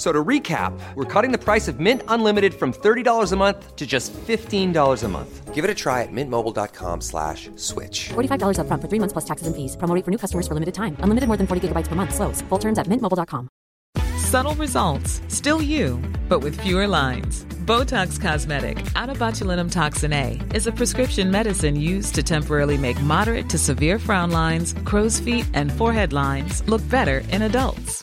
F- So to recap, we're cutting the price of Mint Unlimited from $30 a month to just $15 a month. Give it a try at mintmobile.com slash switch. $45 upfront for three months plus taxes and fees. Promo rate for new customers for limited time. Unlimited more than 40 gigabytes per month. Slows. Full terms at mintmobile.com. Subtle results, still you, but with fewer lines. Botox Cosmetic, out of botulinum toxin A, is a prescription medicine used to temporarily make moderate to severe frown lines, crow's feet, and forehead lines look better in adults.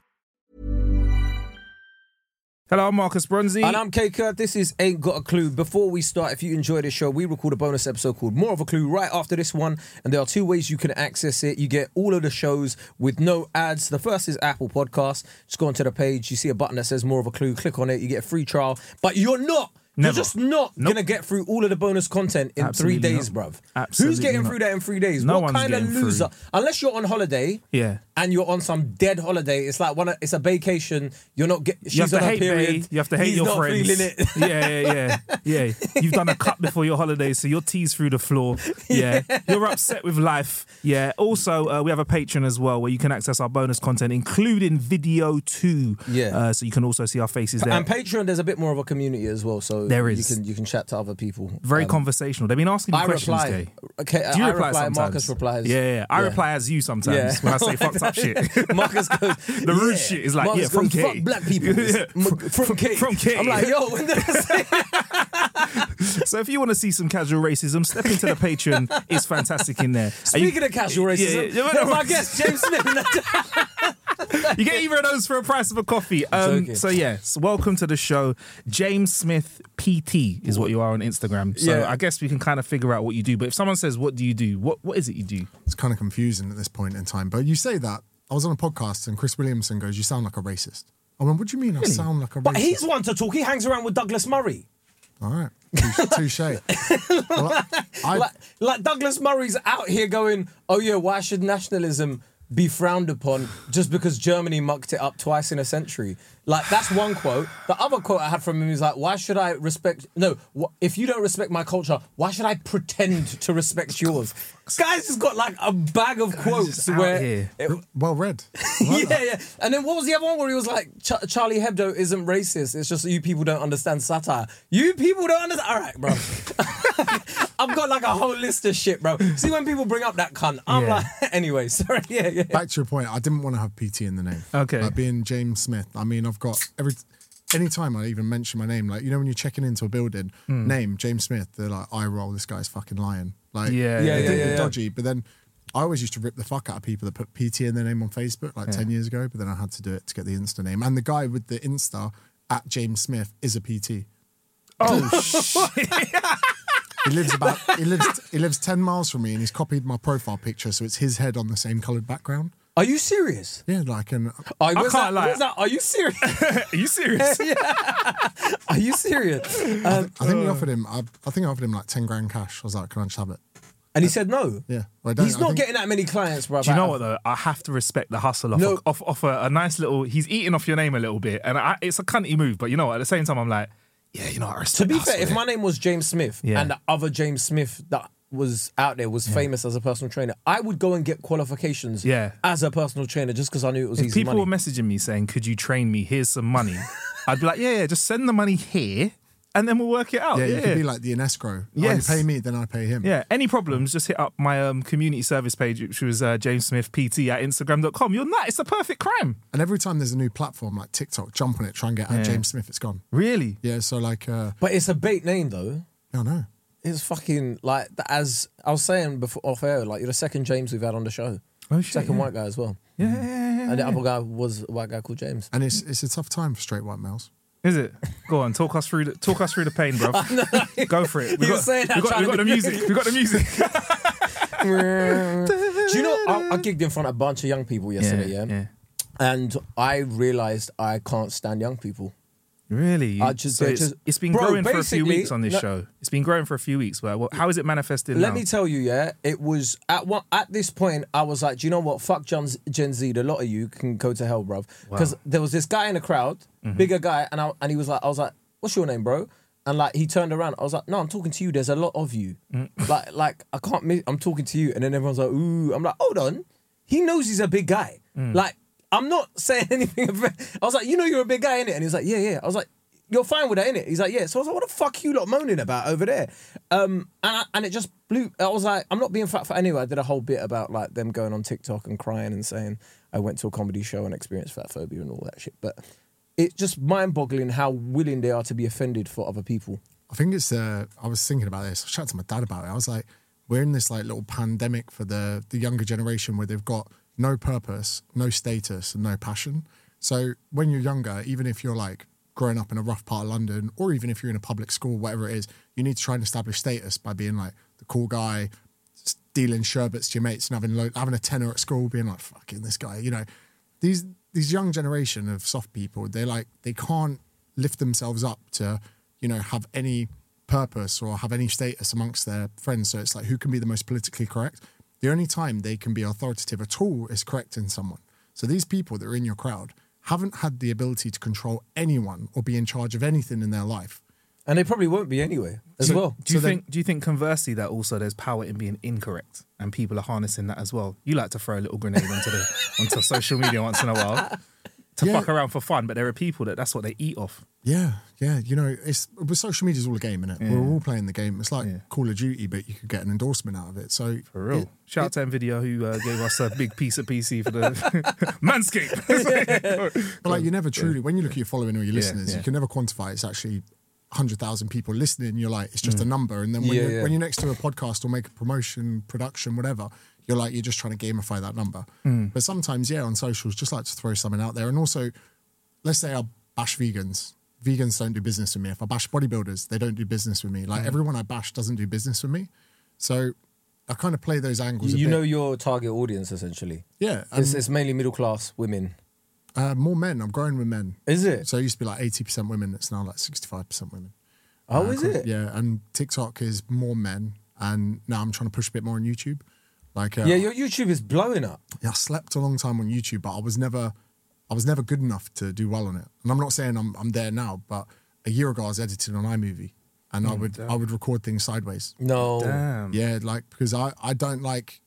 Hello, I'm Marcus Bronzy. And I'm Kae Kurd. This is Ain't Got a Clue. Before we start, if you enjoy this show, we record a bonus episode called More of a Clue right after this one. And there are two ways you can access it. You get all of the shows with no ads. The first is Apple Podcasts. Just go onto the page, you see a button that says More of a Clue. Click on it, you get a free trial. But you're not. You're just not Nope. gonna get through all of the bonus content in Absolutely three days, not. bruv. Absolutely Who's getting not. through that in three days? No what kind of getting through. loser? Unless you're on holiday, Yeah. and you're on some dead holiday. It's like one. It's a vacation. You're not get. She's You have to on her hate period. Bay, You have to hate He's your not friends. feeling it. yeah, yeah, yeah, yeah. You've done a cut before your holiday, so your tea's through the floor. Yeah, you're upset with life. Yeah. Also, uh, we have a Patreon as well where you can access our bonus content, including video too. Yeah. Uh, so you can also see our faces there. And Patreon, there's a bit more of a community as well, so There is. You can you can chat to other people. Very Um, conversational. They've been asking you I questions, reply. Kae. Okay, Do you I reply, reply. sometimes? Marcus replies. Yeah, yeah. I Yeah. reply as you sometimes Yeah. when I say fucked up shit. Marcus goes. The rude yeah. shit is like, Marcus yeah, from goes, Kae. Fuck black people. Yeah. M- from, Kae. from Kae. I'm like, yo, when did I say? So if you want to see some casual racism, step into the Patreon. It's fantastic in there. Are you- Speaking of casual racism, yeah, yeah, yeah, my guest James Smith. You get either of those for a price of a coffee. Um, so yes, welcome to the show. James Smith PT is what you are on Instagram. So Yeah. I guess we can kind of figure out what you do. But if someone says, "What do you do?" What what is it you do? It's kind of confusing at this point in time. But you say that. I was on a podcast and Chris Williamson goes, You sound like a racist. I went, What do you mean I sound like a but racist? he's one to talk. He hangs around with Douglas Murray. All right. Touche. well, I, like, like Douglas Murray's out here going, oh yeah, why should nationalism be frowned upon just because Germany mucked it up twice in a century? Like that's one quote. The other quote I had from him is like, why should I respect? No, wh- if you don't respect my culture, why should I pretend to respect yours? Guys has got like a bag of quotes just out where. here. it- well read. yeah, yeah. And then what was the other one where he was like, Ch- Charlie Hebdo isn't racist. It's just that you people don't understand satire. You people don't understand. All right, bro. I've got like a whole list of shit, bro. See when people bring up that cunt, I'm Yeah. like, anyway, sorry, yeah, yeah. Back to your point, I didn't want to have PT in the name. Okay. Like being James Smith. I mean, I've got every. Anytime I even mention my name, like you know, when you're checking into a building, Hmm. name James Smith, they're like, "I roll. This guy's fucking lying." Like, Yeah, yeah, think yeah, you're yeah. dodgy. But then, I always used to rip the fuck out of people that put PT in their name on Facebook, like ten years ago. But then I had to do it to get the Insta name. And the guy with the Insta at James Smith is a PT. Oh shit! He lives about he lives he lives ten miles from me, and he's copied my profile picture, so it's his head on the same coloured background. Are you serious? Yeah, like and I, can't that, lie. that? Are you serious? Are you serious? Yeah. Are you serious? Um, I think we offered him. I, I think I offered him like ten grand cash. I was like, "Can I just have it?" and he said no. Yeah, Well, He's not think- getting that many clients, bro. Do you know what though? I have to respect the hustle off, No. a, off, off a, a nice little. He's eating off your name a little bit, and I, it's a cunty move. But you know what? At the same time, I'm like, yeah, you know, what? I To be the fair, if my name was James Smith Yeah. and the other James Smith that was out there was famous as a personal trainer, I would go and get qualifications Yeah. as a personal trainer just because I knew it was if easy people money. were messaging me saying, "Could you train me? Here's some money," I'd be like, "Yeah, yeah, just send the money here, and then we'll work it out. yeah, Yeah, you could be like the in escrow. Yes. Oh, you pay me, then I pay him. Yeah, any problems, just hit up my um, community service page, which was uh, James Smith PT at Instagram.com. You're not, it's a perfect crime. And every time there's a new platform like TikTok, jump on it, try and get at James Smith. It's gone. Really? Yeah, so like, uh, But it's a bait name though. no, no. It's fucking like as I was saying before off air. Like you're the second James we've had on the show. Oh, shit, Second yeah. white guy as well. Yeah, mm. yeah, yeah, yeah. And the other guy was a white guy called James. And it's it's a tough time for straight white males. Is it? Go on, talk us through the talk us through the pain, bro. Go for it. We You got, were saying that we got, we got to the music. We've got the music. Do you know I, I gigged in front of a bunch of young people yesterday, yeah, and I realised I can't stand young people. Really? Just- so it's, just- it's been Bro, growing for a few weeks on this no- show. It's been growing for a few weeks. Well, how is it manifesting Let now? me tell you, yeah, it was at one at this point. I was like, do you know what? Fuck Gen, Gen Z. A lot of you can go to hell, bruv. Because there was this guy in the crowd, Mm-hmm. bigger guy, and I, and he was like, I was like, what's your name, bro? And like he turned around, I was like, no, I'm talking to you. There's a lot of you. Mm. like like I can't. Miss, I'm talking to you, and then everyone's like, ooh. I'm like, hold on. He knows he's a big guy. Mm. Like I'm not saying anything. About, I was like, you know, you're a big guy in it, and he's like, yeah, yeah. I was like. You're fine with that, innit? He's like, yeah. So I was like, what the fuck you lot moaning about over there? Um, and I, and it just blew. I was like, I'm not being fat for anyway. I did a whole bit about like them going on TikTok and crying and saying I went to a comedy show and experienced fat phobia and all that shit. But it's just mind boggling how willing they are to be offended for other people. I think it's. Uh, I was thinking about this. I chatted to my dad about it. I was like, we're in this like little pandemic for the the younger generation where they've got no purpose, no status, and no passion. So when you're younger, even if you're like growing up in a rough part of London, or even if you're in a public school, whatever it is, you need to try and establish status by being like the cool guy, dealing sherbets to your mates and having lo- having a tenner at school, being like fucking this guy. You know, these these young generation of soft people, they like they can't lift themselves up to, you know, have any purpose or have any status amongst their friends. So it's like who can be the most politically correct. The only time they can be authoritative at all is correcting someone. So these people that are in your crowd haven't had the ability to control anyone or be in charge of anything in their life. And they probably won't be anyway, as So well. Do you So then- think? Do you think conversely that also there's power in being incorrect and people are harnessing that as well? You like to throw a little grenade onto the onto social media once in a while to Yeah. fuck around for fun, but there are people that that's what they eat off. Yeah, yeah. You know, it's with social media is all a game, innit? We're all playing the game. It's like Yeah. Call of Duty, but you could get an endorsement out of it. So For real. it- Shout out to Nvidia who uh, gave us a big piece of PC for the Manscaped. But like you never truly, when you look at your following or your listeners, yeah. you can never quantify it's actually hundred thousand people listening. You're like, it's just Mm. a number. And then when Yeah, you're yeah. when you're next to a podcast or make a promotion, production, whatever, you're like, you're just trying to gamify that number. Mm. But sometimes, yeah, on socials, just like to throw something out there. And also, let's say I bash vegans. Vegans don't do business with me. If I bash bodybuilders, they don't do business with me. Mm. Like everyone I bash doesn't do business with me. So I kind of play those angles. a You know your target audience essentially. yeah. It's, it's mainly middle class women. uh, more men. I'm growing with men. Is it? So it used to be like 80% women. It's now like 65% women. Oh, Uh, is it? Yeah, and TikTok is more men, and now I'm trying to push a bit more on YouTube. Like, uh, Yeah, your YouTube is blowing up. yeah, I slept a long time on YouTube, but I was never, I was never good enough to do well on it. And I'm not saying I'm I'm there now, but a year ago I was editing on iMovie, and I would I would record things sideways. No. Damn. Yeah, like because I I don't like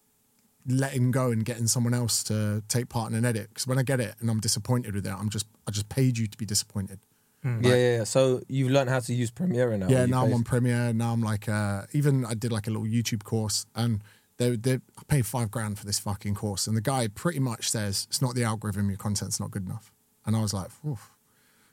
letting go and getting someone else to take part in an edit. Because when I get it and I'm disappointed with it, I'm just I just paid you to be disappointed. Yeah, yeah, yeah. So you've learned how to use Premiere now. Yeah, You now I'm on Premiere. Now I'm like, uh, even I did like a little YouTube course, and they, they I paid five grand for this fucking course, and the guy pretty much says it's not the algorithm, your content's not good enough, and I was like, Oof,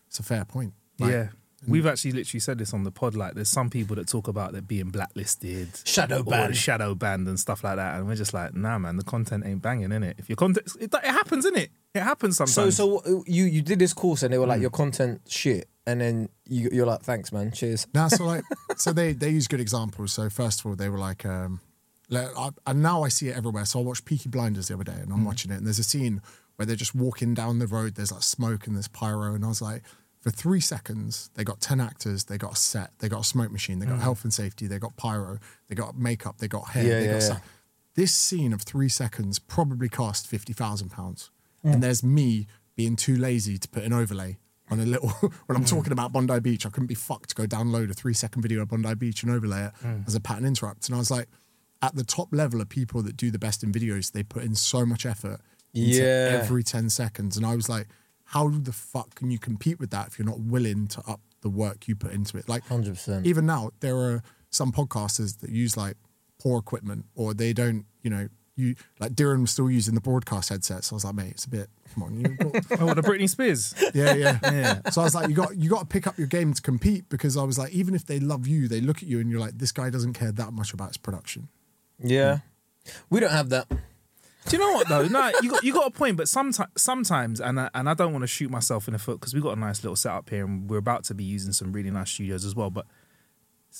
it's a fair point. Like, yeah. We've actually literally said this on the pod. Like, there's some people that talk about that being blacklisted, Shadow or banned. shadow banned, and stuff like that. And we're just like, nah, man, the content ain't banging, in it. If your content, it, it happens, in it. It happens sometimes. so what- you you did this course and they were like your content shit, and then you you're like, thanks, man, cheers. Now, so like, so they they use good examples. So first of all, they were like, um, like I, and now I see it everywhere. So I watched Peaky Blinders the other day, and I'm mm. watching it, and there's a scene where they're just walking down the road. There's like smoke and there's pyro, and I was like, for three seconds, they got ten actors, they got a set, they got a smoke machine, they got mm. health and safety, they got pyro, they got makeup, they got hair, Yeah, they yeah, got. yeah. sa- This scene of three seconds probably cost fifty thousand pounds, mm. and there's me being too lazy to put an overlay on a little. when I'm talking about Bondi Beach, I couldn't be fucked to go download a three second video of Bondi Beach and overlay it as a pattern interrupt. And I was like, at the top level of people that do the best in videos, they put in so much effort into Yeah. every 10 seconds. And I was like, how the fuck can you compete with that if you're not willing to up the work you put into it. Like 100%. even now, there are some podcasters that use like poor equipment or they don't, you know, you like Dylan was still using the broadcast headsets. So I was like, mate, it's a bit. Come on, you've got, Oh, the Britney Spears. yeah, yeah, Yeah. So I was like, you got you got to pick up your game to compete because I was like, even if they love you, they look at you and you're like, this guy doesn't care that much about his production. Yeah. We don't have that. Do you know what though? No, you got you got a point, but sometimes sometimes, and I, and I don't want to shoot myself in the foot because we got a nice little setup here, and we're about to be using some really nice studios as well. But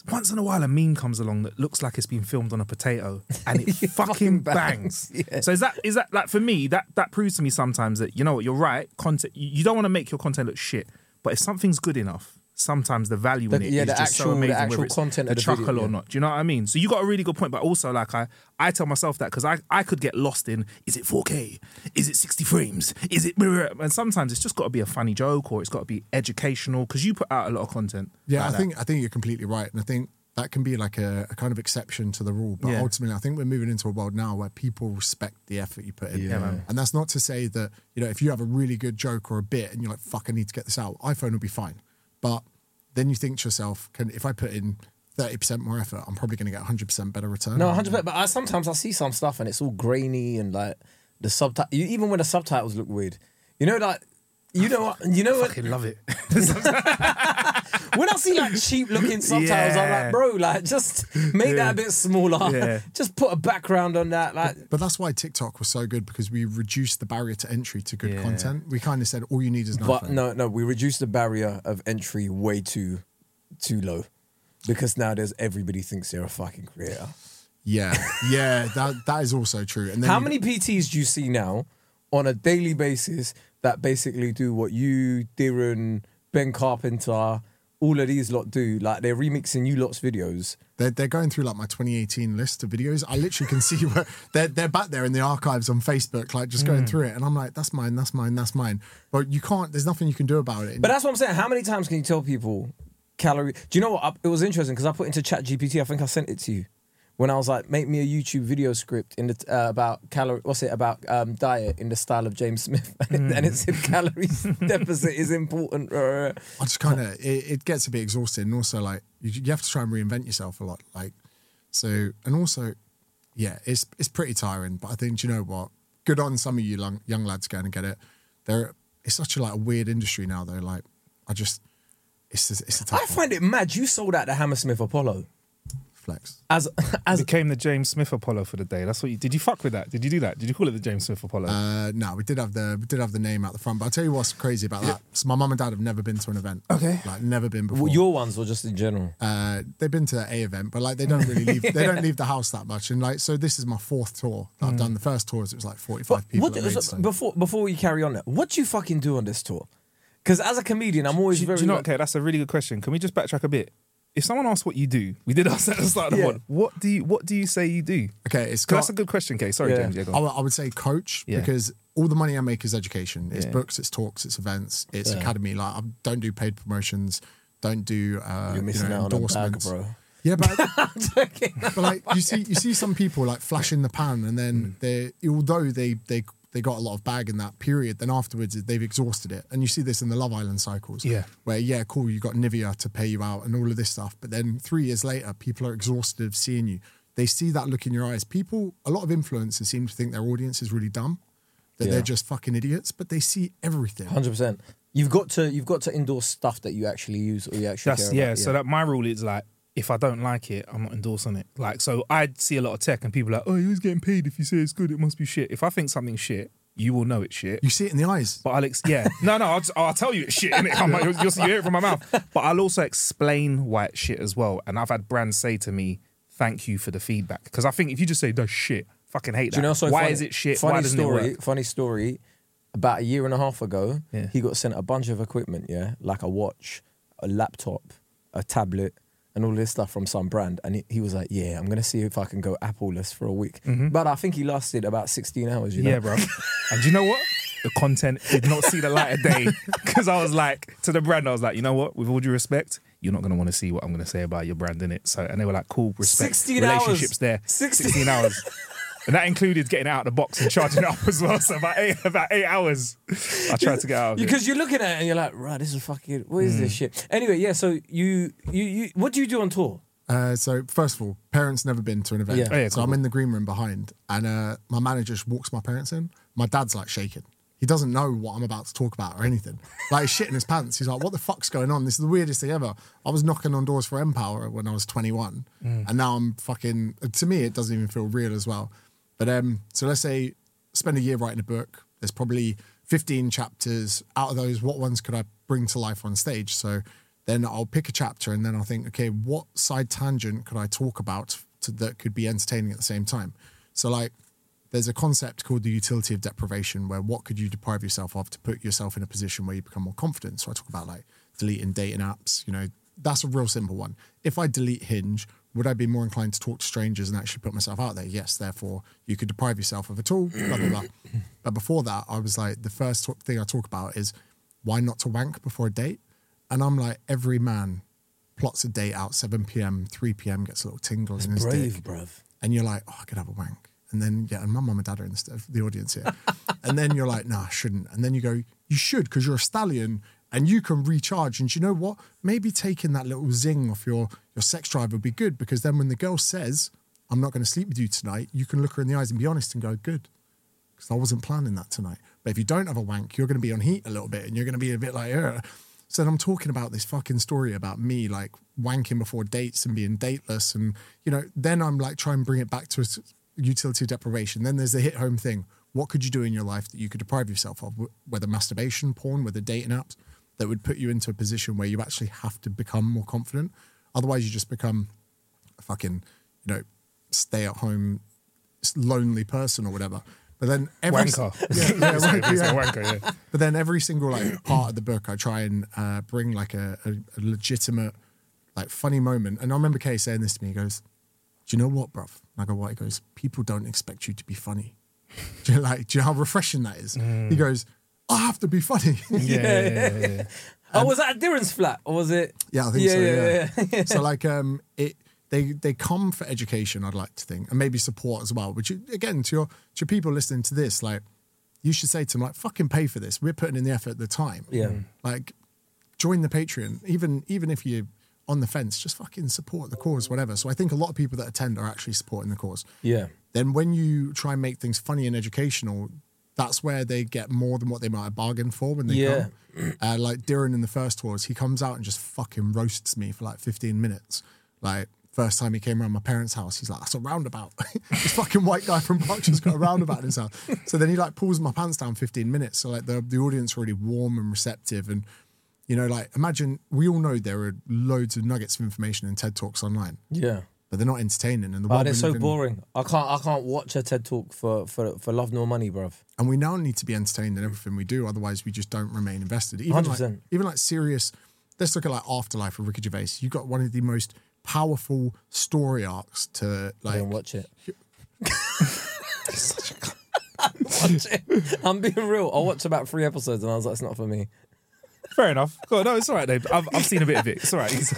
once in a while, a meme comes along that looks like it's been filmed on a potato, and it fucking, bangs. bangs. Yeah. So is that is that like for me that that proves to me sometimes that you know what you're right. Content you, you don't want to make your content look shit, but if something's good enough. Sometimes the value in The- it is yeah, the just so actual- the actual whether content a of the chuckle video, or yeah. not. Do you know what I mean? So you got a really good point, but also like I, I tell myself that because I, I could get lost in is it 4K, is it 60 frames, is it and sometimes it's just got to be a funny joke or it's got to be educational because you put out a lot of content. Yeah, like I that. think I think you're completely right, and I think that can be like a, a kind of exception to the rule. But Yeah. ultimately, I think we're moving into a world now where people respect the effort you put in. Yeah. And that's not to say that you know if you have a really good joke or a bit and you're like, "Fuck, I need to get this out," iPhone will be fine. But then you think to yourself, "Can if I put in thirty percent more effort, I'm probably going to get hundred percent better return." No, 100%. But I, sometimes I see some stuff and it's all grainy and like the subtitle, even when the subtitles look weird. You know, like, you know what? You know I what? fucking love it. When I see like cheap looking subtitles, I'm like, bro, like just make that a bit smaller. Yeah. Just put a background on that. Like, But that's why TikTok was so good because we reduced the barrier to entry to good Yeah. content. We kind of said all you need is an but iPhone. no, no, we reduced the barrier of entry way too, too low, because now there's everybody thinks they're a fucking creator. Yeah, yeah, that that is also true. And then How you- many PTs do you see now on a daily basis that basically do what you, Darren, Ben Carpenter, all of these lot do? Like they're remixing you lot's videos. They're, they're going through like my 2018 list of videos. I literally can see where they're, they're back there in the archives on Facebook, like just going hmm. through it. And I'm like, that's mine, that's mine, that's mine. But you can't, there's nothing you can do about it. But that's what I'm saying. How many times can you tell people calorie? Do you know what? I- It was interesting because I put into Chat GPT. I think I sent it to you when I was like, make me a YouTube video script in the uh, about calorie. What's it about um, diet in the style of James Smith? and it said calories deficit is important. I just kind of, it, it gets a bit exhausting. And also, like, you, you have to try and reinvent yourself a lot. Like, so, and also, yeah, it's it's pretty tiring. But I think, you know what? Good on some of you young, young lads going to get it. They're, it's such a like a weird industry now, though. Like, I just, it's a, it's a tough I one. find it mad. You sold out the Hammersmith Apollo flex. as as Became the James Smith Apollo for the day. That's what you did. You fuck with that? Did you do that? Did you call it the James Smith Apollo? Uh, no, we did have the we did have the name out the front, but I'll tell you what's crazy about that. So my mum and dad have never been to an event. Okay. like never been before. well, your ones or just in general. uh, they've been to a event, but like they don't really leave. They don't leave the house that much, and like so this is my fourth tour that I've done. The first tours it was like forty five people. What, at so before before we carry on, what do you fucking do on this tour? Because as a comedian, I'm always do, very. do you know? like- Okay, that's a really good question. Can we just backtrack a bit? If someone asks what you do, we did ask that at the start of the Yeah. pod. What do you What do you say you do? okay, it's 'Cause got, that's a good question, Kae. Sorry, Yeah. James. Yeah, go I on. would- I would say coach Yeah. because all the money I make is education. It's Yeah. books, it's talks, it's events, it's Yeah. academy. Like I don't do paid promotions, don't do uh, You're missing you know, out on a bag, endorsements. bro. Yeah, but but like you see, you see some people like flash in the pan, and Mm. then they, although they they they got a lot of bag in that period, then afterwards they've exhausted it. And you see this in the Love Island cycles, Yeah. where yeah, cool, you got Nivea to pay you out and all of this stuff, but then three years later, people are exhausted of seeing you. They see that look in your eyes. People, a lot of influencers seem to think their audience is really dumb, that Yeah. they're just fucking idiots, but they see everything. Hundred percent. You've got to you've got to endorse stuff that you actually use or you actually That's care yeah, about. So that my rule is like, if I don't like it, I'm not endorsing it. Like, so I see a lot of tech, and people are like, oh, who's getting paid? If you say it's good, it must be shit. If I think something's shit, you will know it's shit. You see it in the eyes. But I'll yeah, no, no, I'll, just, I'll tell you it's shit. Innit? I'm like, you'll, you'll hear it from my mouth. But I'll also explain why it's shit as well. And I've had brands say to me, "Thank you for the feedback," because I think if you just say that's shit, fucking hate Do you that. know so why funny, is it shit? Funny why story. it? Funny story. About a year and a half ago, Yeah. he got sent a bunch of equipment. Yeah, like a watch, a laptop, a tablet, and all this stuff from some brand. And he, he was like, "Yeah, I'm gonna see if I can go Apple-less for a week." But I think he lasted about 16 hours. You know? Mm-hmm. Yeah, bro. and you know what? The content did not see the light of day because I was like to the brand, I was like, you know what? With all due respect, you're not gonna want to see what I'm gonna say about your brand in it. So, and they were like, cool, respect, 16 hours. relationships there, 16 16 hours. and that included getting out of the box and charging it up as well. So about eight about eight hours, I tried to get out. Because you're looking at it and you're like, right, this is fucking. What is Mm. this shit? Anyway, yeah. So you, you, you, what do you do on tour? Uh, so first of all, parents never been to an event. Yeah. Oh, yeah, so cool. I'm in the green room behind, and uh, my manager just walks my parents in. My dad's like shaking. He doesn't know what I'm about to talk about or anything. Like he's shitting his pants. He's like, "What the fuck's going on? This is the weirdest thing ever." I was knocking on doors for npower when I was 21, Mm. and now I'm fucking. To me, it doesn't even feel real as well. But um, so let's say spend a year writing a book. There's probably 15 chapters. Out of those, what ones could I bring to life on stage? So then I'll pick a chapter and then I'll think, okay, what side tangent could I talk about to, that could be entertaining at the same time? So like, there's a concept called the utility of deprivation, where what could you deprive yourself of to put yourself in a position where you become more confident? So I talk about like deleting dating apps. You know, that's a real simple one. If I delete Hinge, would I be more inclined to talk to strangers and actually put myself out there? Yes. Therefore, you could deprive yourself of a tool. Blah blah blah. but before that, I was like, the first thing I talk about is why not to wank before a date, and I'm like, every man plots a date out 7 p.m., 3 p.m. gets a little tingle in his Brave, dick bruv. and you're like, oh, I could have a wank. And then, yeah, and my mum and dad are in the, the audience here. and then you're like, nah, I shouldn't. And then you go, you should because you're a stallion and you can recharge. And you know what? Maybe taking that little zing off your, your sex drive would be good because then when the girl says, I'm not going to sleep with you tonight, you can look her in the eyes and be honest and go, good. Because I wasn't planning that tonight. But if you don't have a wank, you're going to be on heat a little bit and you're going to be a bit like, Ugh. So then I'm talking about this fucking story about me like wanking before dates and being dateless. And, you know, then I'm like trying to bring it back to utility deprivation. Then there's the hit home thing. What could you do in your life that you could deprive yourself of? Whether masturbation, porn, whether dating apps that would put you into a position where you actually have to become more confident. Otherwise, you just become a fucking, you know, stay at home, lonely person or whatever. But then every Wanker. yeah, yeah, wanker, yeah. wanker, yeah. But then every single like part of the book, I try and uh, bring like a, a, a legitimate, like funny moment. And I remember Kae saying this to me. He goes, "Do you know what, bruv?" And I go, "What?" He goes, "People don't expect you to be funny." Do you like? Do you know how refreshing that is? He goes, "I have to be funny." Yeah, yeah, yeah, yeah. oh, was that at Darren's flat or was it? Yeah, I think so. Yeah, Yeah. so like um it they they come for education, I'd like to think, and maybe support as well. Which again to your to your people listening to this, like you should say to them, like, fucking pay for this. We're putting in the effort, the time. Yeah. Like join the Patreon. Even even if you're on the fence, just fucking support the cause, whatever. So I think a lot of people that attend are actually supporting the cause. Yeah. Then when you try and make things funny and educational, that's where they get more than what they might have bargained for when they Yeah. come. Uh, like Darren in the first tours, he comes out and just fucking roasts me for like 15 minutes. Like first time he came around my parents' house, he's like, "That's a roundabout." this fucking white guy from Berkshire's got a roundabout in his house. So then he like pulls my pants down 15 minutes. So like the the audience are really warm and receptive and. You know, like imagine we all know there are loads of nuggets of information in TED Talks online, Yeah. But they're not entertaining. And the Oh, world they're so live in- boring. I can't. I can't watch a TED talk for for for love nor money, bruv. and we now need to be entertained in everything we do. Otherwise, we just don't remain invested. Even like 100%. even like serious. Let's look at like Afterlife with Ricky Gervais. You got one of the most powerful story arcs to I like. don't watch it. watch it. I'm being real. I watched about three episodes and I was like, it's not for me. Fair enough. God, no, it's all right, Dave. I've, I've seen a bit of it. It's all right.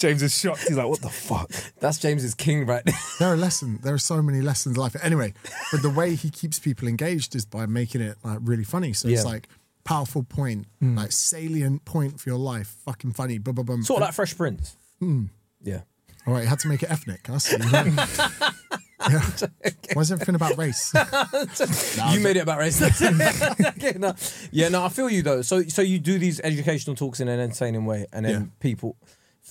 He's, James is shocked. He's like, what the fuck? That's James's king right there. There are lessons. There are so many lessons in life. Anyway, but the way he keeps people engaged is by making it like really funny. So it's like powerful point, hmm. like salient point for your life, fucking funny. Blah blah blah. sort of like Fresh Prince. Hmm. Yeah. All right, you had to make it ethnic. I see. yeah. Why's everything about race? you made it about race. okay, no. Yeah, no, I feel you though. So, so you do these educational talks in an entertaining way, and then Yeah. people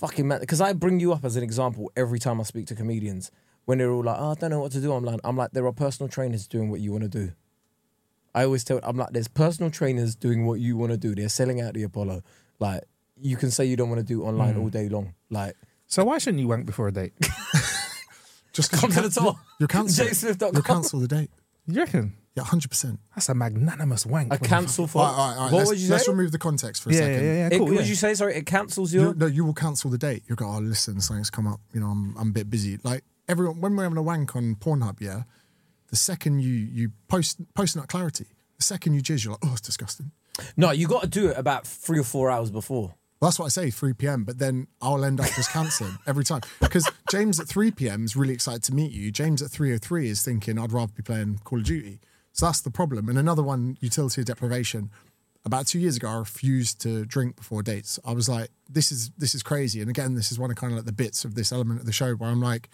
fucking mad. Because I bring you up as an example every time I speak to comedians when they're all like, "Oh, I don't know what to do." I'm like, I'm like, there are personal trainers doing what you want to do. I always tell, I'm like, there's personal trainers doing what you want to do. They're selling out the Apollo. Like, you can say you don't want to do online mm. all day long. Like, So why shouldn't you wank before a date? Just Come to the top. You're cancel. jsmith.com. You'll cancel the date. You reckon? Yeah, hundred percent. That's a magnanimous wank. a cancel for All right, all right, all right. what let's, would you say? let's remove the context for a Yeah, second. yeah, yeah. It- Cool, what yeah. would you say? Sorry, it cancels You, your. no, you will cancel the date. You'll go, oh, listen, something's come up. You know, I'm, I'm a bit busy. Like everyone, when we're having a wank on Pornhub, yeah, the second you you post posting that clarity, the second you jizz, you're like, oh, it's disgusting. No, you got to do it about three or four hours before. Well, that's what I say, 3 p.m. But then I'll end up just cancelling every time because James at 3 p.m. is really excited to meet you. James at 3:03 is thinking I'd rather be playing Call of Duty. So that's the problem. And another one, utility of deprivation. About two years ago, I refused to drink before dates. I was like, this is this is crazy. And again, this is one of kind of like the bits of this element of the show where I'm like,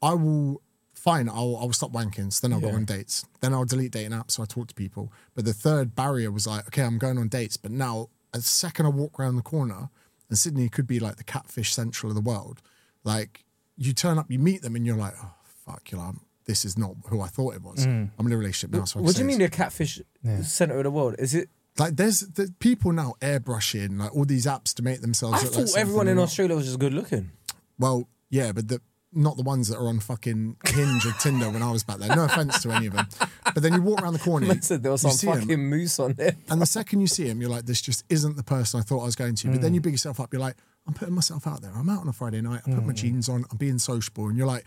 I will fine, I'll I'll stop wanking. So then I'll go on dates. Then I'll delete dating apps so I talk to people. But the third barrier was like, okay, I'm going on dates, but now a second I walk around the corner, and Sydney could be like the catfish central of the world. Like you turn up, you meet them, and you're like, oh fuck, you're like, this is not who I thought it was. I'm in a relationship now, so I can What do you mean this. the catfish center of the world? Is it? Like there's the people now airbrushing like all these apps to make themselves. I look thought like everyone in not. Australia was just good looking. Well, yeah, but the not the ones that are on fucking Hinge or Tinder when I was back there. No offense to any of them. But then you walk around the corner. Man said there was you some see 'em, fucking moose on there. and the second you see him, you're like, this just isn't the person I thought I was going to. But Mm. then you big yourself up. You're like, I'm putting myself out there. I'm out on a Friday night. I put Mm. my jeans on. I'm being sociable. And you're like,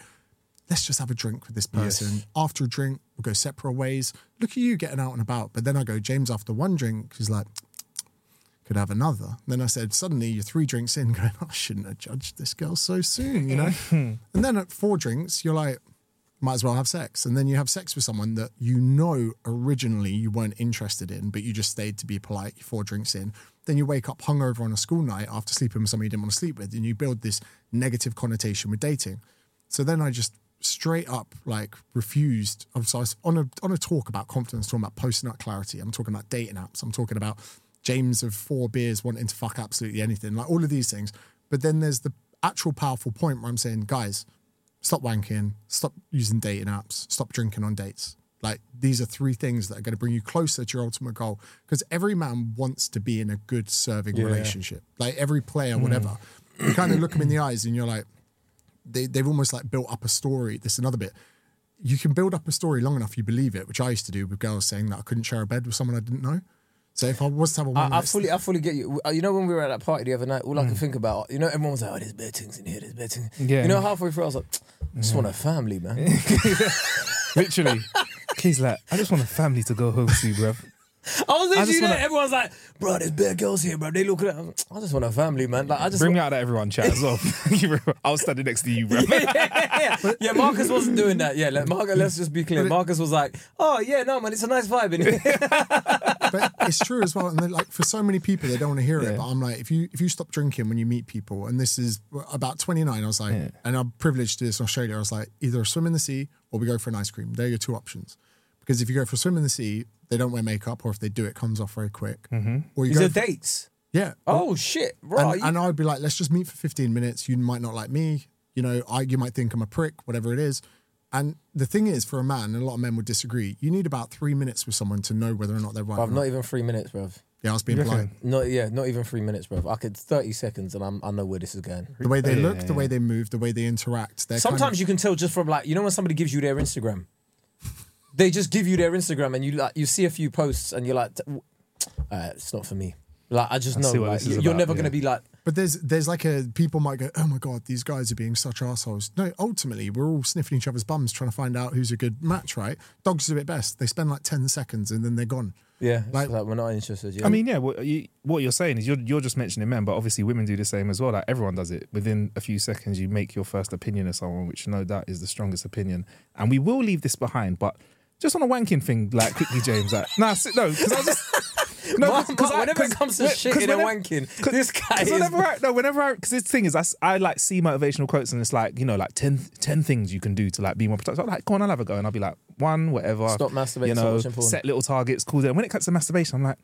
let's just have a drink with this person. After a drink, we'll go separate ways. Look at you getting out and about. But then I go, James, after one drink, he's like, could have another. Then I said, suddenly you're three drinks in, going, oh, I shouldn't have judged this girl so soon, you know? Hmm. and then at four drinks, you're like, might as well have sex. And then you have sex with someone that you know originally you weren't interested in, but you just stayed to be polite, you're four drinks in. Then you wake up hungover on a school night after sleeping with somebody you didn't want to sleep with, and you build this negative connotation with dating. So then I just straight up like refused. I'm so I on a on a talk about confidence, talking about post nut clarity. I'm talking about dating apps. I'm talking about James of four beers wanting to fuck absolutely anything, like all of these things. But then there's the actual powerful point where I'm saying, guys, stop wanking, stop using dating apps, stop drinking on dates. Like these are three things that are going to bring you closer to your ultimate goal. Because every man wants to be in a good serving relationship. Like every player, hmm. whatever. You kind of look them in the eyes and you're like, they, they've almost like built up a story. This is another bit. You can build up a story long enough, you believe it, which I used to do with girls saying that I couldn't share a bed with someone I didn't know. So if I was to have a one I, I fully, I fully get you. Uh, You know, when we were at that party the other night, all Mm. I could think about, you know, everyone was like, "Oh, there's bad things in here, there's bad things." Yeah. You know, halfway through, I was like, "I just want a family, man." Literally. He's like, I just want a family to go home to, bruv. I was literally just there. wanna- Everyone's like, "Bro, there's bad girls here, bro." They look at. it. I just want a family, man. Like, I just Bring me out of that everyone chat as well. I was standing next to you, bro. yeah, yeah, Marcus wasn't doing that. Yeah, let, Marcus, let's just be clear. Marcus was like, "Oh yeah, no man, it's a nice vibe in here." but it's true as well. And then, like for so many people, they don't want to hear it. But I'm like, if you if you stop drinking when you meet people, and this is about 29, I was like, and I'm privileged to do this in Australia. I was like, either swim in the sea or we go for an ice cream. They're your two options. Because if you go for a swim in the sea, they don't wear makeup, or if they do, it comes off very quick. Mm-hmm. Or you These go are for- dates. yeah. Oh shit, bro. and, and I'd be like, let's just meet for 15 minutes. You might not like me. You know, I you might think I'm a prick, whatever it is. And the thing is, for a man, and a lot of men would disagree, you need about three minutes with someone to know whether or not they're right. or Bruv, not even three minutes, bro. yeah, I was being polite. Not yeah, not even three minutes, bro. I could thirty seconds, and I'm, I know where this is going. The way they look, the way they move, the way they interact. Sometimes kind of, you can tell just from like you know when somebody gives you their Instagram, they just give you their Instagram, and you like you see a few posts, and you're like, uh, "It's not for me." Like I just I know, like, you- you're about, never yeah. gonna be like, But there's there's like a people might go, oh my god, these guys are being such assholes. No, ultimately we're all sniffing each other's bums trying to find out who's a good match, right? Dogs do it best. They spend like ten seconds and then they're gone. yeah, Like- like, we're not interested. Yeah. I mean, yeah, what, you, what you're saying is you're, you're just mentioning men, but obviously women do the same as well. Like everyone does it. Within a few seconds, you make your first opinion of someone, which no doubt is the strongest opinion. And we will leave this behind, but just on a wanking thing, like quickly, James, like, nah, sit- no, because I was just. No, Mark- 'cause Mark, I- whenever it 'cause- comes to when- shitting 'cause and whenever- wanking, 'cause- this guy 'cause is- Whenever I, no, whenever I, because this thing is, I, s- I like see motivational quotes and it's like, you know, like 10, 10 things you can do to like be more productive. I'm like, go on, I'll have a go. And I'll be like, one, whatever. Stop masturbating, You know, watching set little targets, cool. Then when it comes to masturbation, I'm like,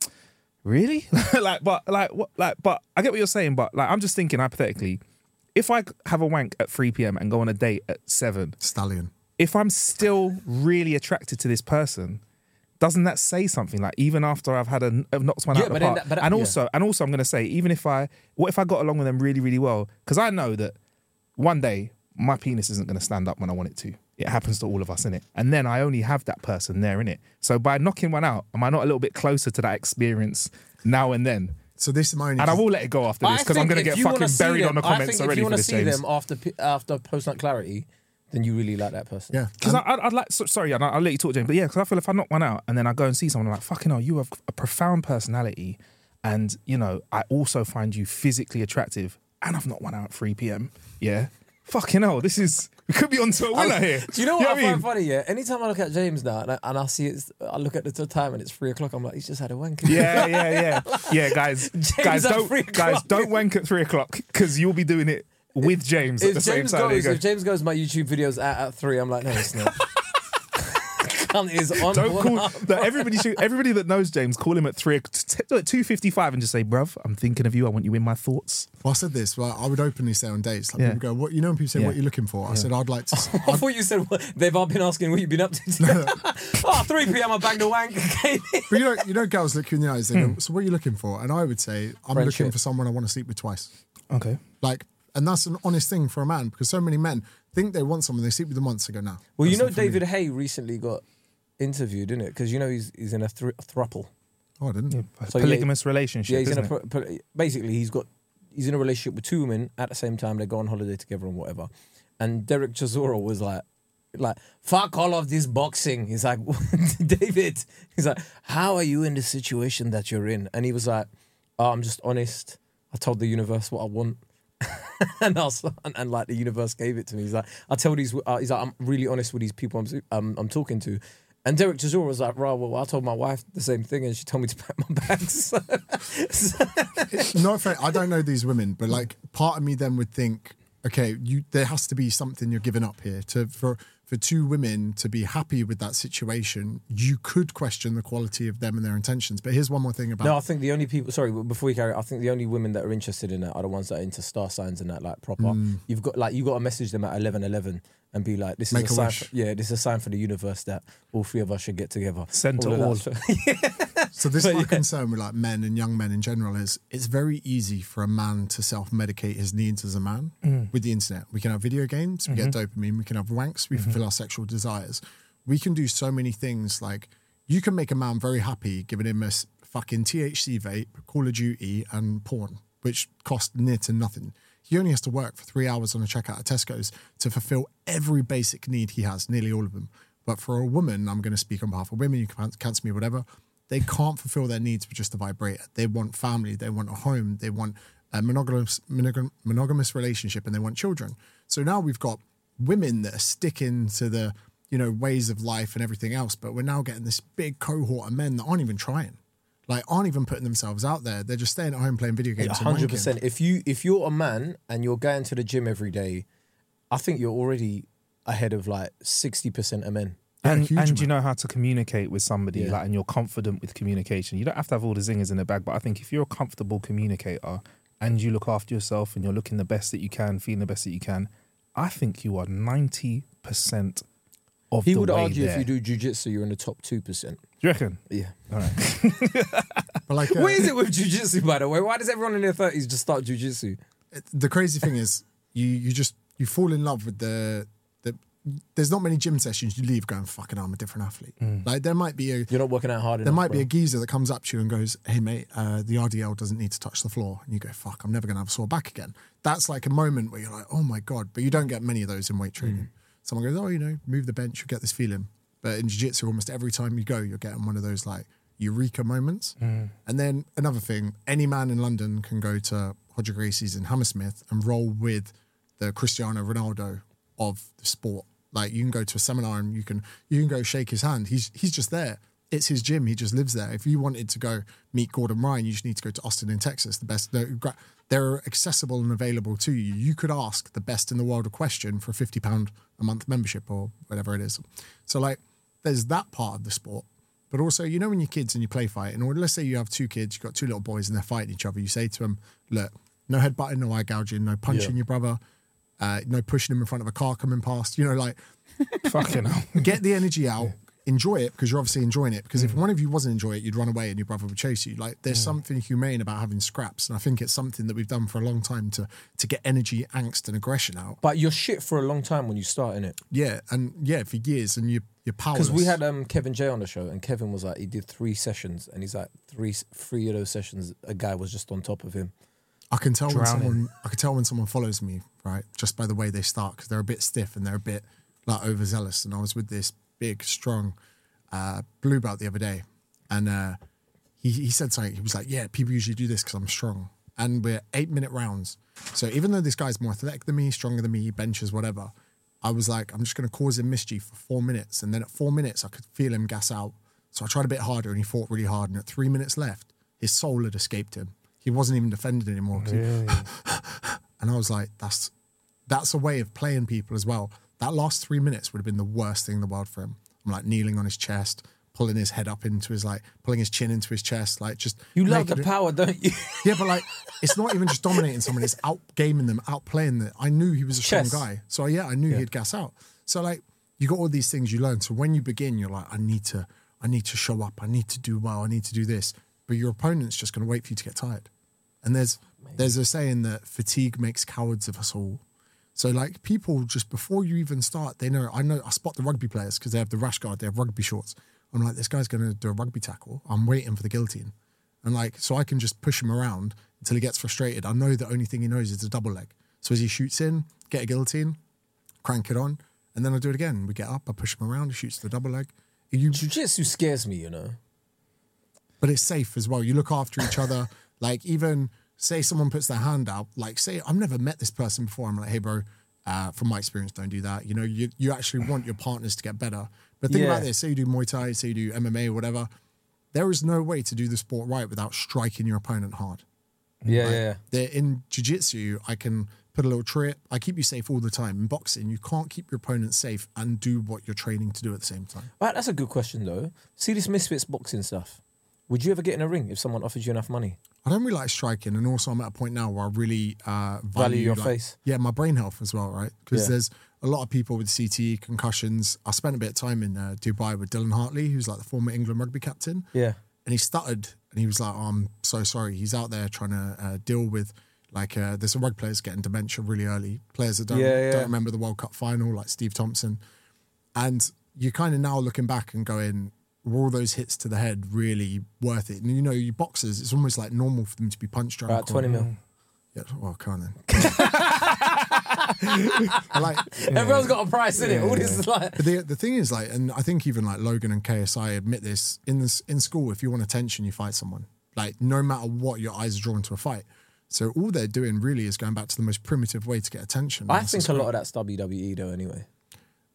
really? like, but like, what, like, but I get what you're saying, but like, I'm just thinking hypothetically, if I have a wank at 3 p.m. and go on a date at 7, Stallion. If I'm still really attracted to this person, doesn't that say something? Like even after I've had a I've knocked one Yeah, out of the but park, that- but and yeah. also and also I'm going to say even if I what if I got along with them really really well? Because I know that one day my penis isn't going to stand up when I want it to. It happens to all of us in it, and then I only have that person there in it. So by knocking one out, am I not a little bit closer to that experience now and then? So this is my only. And I will let it go after this because I'm going to get fucking buried them- on the I comments think already if you wanna see James. them after after post nut clarity, then you really like that person. Yeah. Because I'd, I'd like, so, sorry, I'll, I'll let you talk, to James. But yeah, because I feel if I knock one out and then I go and see someone, I'm like, fucking hell, you have a profound personality. and you know, I also find you physically attractive, and I've not went out at 3 p.m. Yeah, fucking hell, this is we could be onto a winner here. Do you know what I I find funny? Yeah, anytime I look at James now and I, and I see it, I look at the time and it's three o'clock. I'm like, he's just had a wank. Yeah, yeah, yeah, yeah, guys, guys, don't guys don't wank at three o'clock because you'll be doing it with James at the same James time. There you goes, go. if James goes, my YouTube videos at, at three. I'm like, no, it's not. Cunt is on. Don't call up. that everybody should everybody that knows James call him at three at two fifty five and just say, bruv, I'm thinking of you. I want you in my thoughts. Well, I said this. Well, I would openly say on dates, like Yeah. people go, "What you know?" When people say, Yeah. "What are you looking for?" I said, "I'd like to." s- I thought you said what, they've all been asking what you've been up to. Today. oh, 3 p.m. I banged a wank. came. But you know, you know, girls look you in the eyes. They go, hmm. "So what are you looking for?" And I would say, "I'm looking for someone I want to sleep with twice." Okay. Like, and that's an honest thing for a man because so many men think they want someone, they sleep with them once, they go, "No." Well, you know, not for me." David Haye recently got interviewed, didn't it? Because you know he's he's in a thr thruple. Oh, I didn't. So, yeah, Polygamous relationship. Yeah, he's in isn't a it? pro- pro- basically he's got he's in a relationship with two women at the same time. They go on holiday together and whatever. And Derek Chisora was like, like fuck all of this boxing. He's like, David. He's like, how are you in the situation that you're in? And he was like, oh, I'm just honest. I told the universe what I want. and I was, and, and like the universe gave it to me. He's like, I tell these, uh, he's like, I'm really honest with these people I'm, um, I'm talking to. And Derek Chisora was like, right, well, I told my wife the same thing and she told me to pack my bags. no offense, I don't know these women, but like part of me then would think, okay, you there has to be something you're giving up here. To for for two women to be happy with that situation, you could question the quality of them and their intentions. But here's one more thing about No, I think the only people. Sorry, before you carry, I think the only women that are interested in that are the ones that are into star signs and that, like proper. Mm. You've got like you got to message them at eleven eleven and be like, "This Make is a a sign." For, yeah, this is a sign for the universe that all three of us should get together. Send to all. that. So this is my yeah. concern with like men and young men in general is it's very easy for a man to self-medicate his needs as a man Mm. with the internet. We can have video games, we get Mm-hmm. dopamine, we can have wanks, we fulfill our sexual desires. We can do so many things like you can make a man very happy giving him a fucking THC vape, Call of Duty and porn, which cost near to nothing. He only has to work for three hours on a checkout at Tesco's to fulfill every basic need he has, nearly all of them. But for a woman, I'm going to speak on behalf of women, you can cancel me, whatever they can't fulfill their needs with just a vibrator. They want family, they want a home, they want a monogamous monogam, monogamous relationship, and they want children. So now we've got women that are sticking to the you know ways of life and everything else, but we're now getting this big cohort of men that aren't even trying, like aren't even putting themselves out there. They're just staying at home playing video games. hundred percent. If you if you're a man and you're going to the gym every day, I think you're already ahead of like sixty percent of men. Yeah, and huge and you know how to communicate with somebody, Yeah. like, and you're confident with communication. You don't have to have all the zingers in the bag, but I think if you're a comfortable communicator and you look after yourself and you're looking the best that you can, feeling the best that you can, I think you are ninety percent of the community. He the would way argue there. if you do jujitsu, you're in the top two percent. Do you reckon? Yeah. All right. But like, uh, What is it with jujitsu, by the way? Why does everyone in their thirties just start jujitsu? the crazy thing is you you just you fall in love with the the there's not many gym sessions you leave going fucking I'm a different athlete. Mm. Like there might be a You're not working out hard there enough. might be a geezer that comes up to you and goes, "Hey mate, uh, the RDL doesn't need to touch the floor," and you go, "Fuck, I'm never gonna have a sore back again." That's like a moment where you're like, "Oh my god!" But you don't get many of those in weight mm. training. Someone goes, "Oh, you know, move the bench, you get this feeling." But in jiu-jitsu, almost every time you go, you're getting one of those like eureka moments. Mm. And then another thing, any man in London can go to Roger Gracie's in Hammersmith and roll with the Cristiano Ronaldo of the sport. Like you can go to a seminar and you can you can go shake his hand. He's he's just there. It's his gym. He just lives there. If you wanted to go meet Gordon Ryan, you just need to go to Austin in Texas. The best. They're, accessible and available to you. You could ask the best in the world a question for a fifty pound a month membership or whatever it is. So like, there's that part of the sport. But also, you know, when you're kids and you play fight, and let's say you have two kids, you've got two little boys and they're fighting each other, you say to them, look, no headbutting, no eye gouging, no punching your brother, uh, no pushing him in front of a car coming past. You know, like Fucking hell. get the energy out, enjoy it because you're obviously enjoying it. Because if one of you wasn't enjoying it, you'd run away and your brother would chase you. Like there's something humane about having scraps, and I think it's something that we've done for a long time to to get energy, angst, and aggression out. But you're shit for a long time when you start in it. Yeah, and yeah, for years, and you you're powerless. Because we had um, Kevin J on the show, and Kevin was like, he did three sessions, and he's like, three three of those sessions, a guy was just on top of him. I can tell when someone I can tell when someone follows me, right, just by the way they start because they're a bit stiff and they're a bit like overzealous. And I was with this big, strong uh, blue belt the other day, and uh, he, he said something. He was like, "Yeah, people usually do this because I'm strong." And we're eight minute rounds. So even though this guy's more athletic than me, stronger than me, he benches whatever, I was like, I'm just going to cause him mischief for four minutes. And then at four minutes, I could feel him gas out. So I tried a bit harder, and he fought really hard. And at three minutes left, his soul had escaped him. He wasn't even defending anymore. he- and I was like, that's that's a way of playing people as well. That last three minutes would have been the worst thing in the world for him. I'm like kneeling on his chest, pulling his head up into his like, pulling his chin into his chest, like just. You love the it- power, don't you? Yeah, but like, it's not even just dominating someone; it's outgaming them, outplaying them. I knew he was a strong guy, so yeah, I knew he'd gas out. So like, you got all these things you learn. So when you begin, you're like, I need to, I need to show up, I need to do well, I need to do this. But your opponent's just going to wait for you to get tired. And there's there's a saying that fatigue makes cowards of us all. So like people just before you even start, they know. I know. I spot the rugby players because they have the rash guard, they have rugby shorts. I'm like, this guy's going to do a rugby tackle. I'm waiting for the guillotine, and like, so I can just push him around until he gets frustrated. I know the only thing he knows is a double leg. So as he shoots in, get a guillotine, crank it on, and then I do it again. We get up, I push him around, he shoots the double leg. You Jiu-jitsu scares me, you know. but it's safe as well. You look after each other. Like even say someone puts their hand out, like say I've never met this person before. I'm like, hey bro, uh, from my experience, don't do that. You know, you you actually want your partners to get better. But think about this: say you do Muay Thai, say you do MMA or whatever. There is no way to do the sport right without striking your opponent hard. Yeah, Like, yeah, yeah. They're in jiu-jitsu, I can put a little trip. I keep you safe all the time. In boxing, you can't keep your opponent safe and do what you're training to do at the same time. Right, that's a good question though. See this Misfits boxing stuff. Would you ever get in a ring if someone offered you enough money? I don't really like striking, and also I'm at a point now where I really uh, value, Value your like- face. Yeah, my brain health as well, right? Because Yeah. there's a lot of people with CTE, concussions. I spent a bit of time in uh, Dubai with Dylan Hartley, who's like the former England rugby captain, Yeah. and he stuttered, and he was like, oh, "I'm so sorry." He's out there trying to uh, deal with like uh, there's some rugby players getting dementia really early, players that don't Yeah, yeah. don't remember the World Cup final, like Steve Thompson, and you're kind of now looking back and going. Were all those hits to the head really worth it? And you know, you boxers, it's almost like normal for them to be punched drunk. About 20 mil. Yeah, well, come on then. I like, Everyone's got a price in it. All this is like but the the thing is like, and I think even like Logan and KSI admit this in this in school. If you want attention, you fight someone. Like no matter what, your eyes are drawn to a fight. So all they're doing really is going back to the most primitive way to get attention. I think a lot of that's WWE though anyway.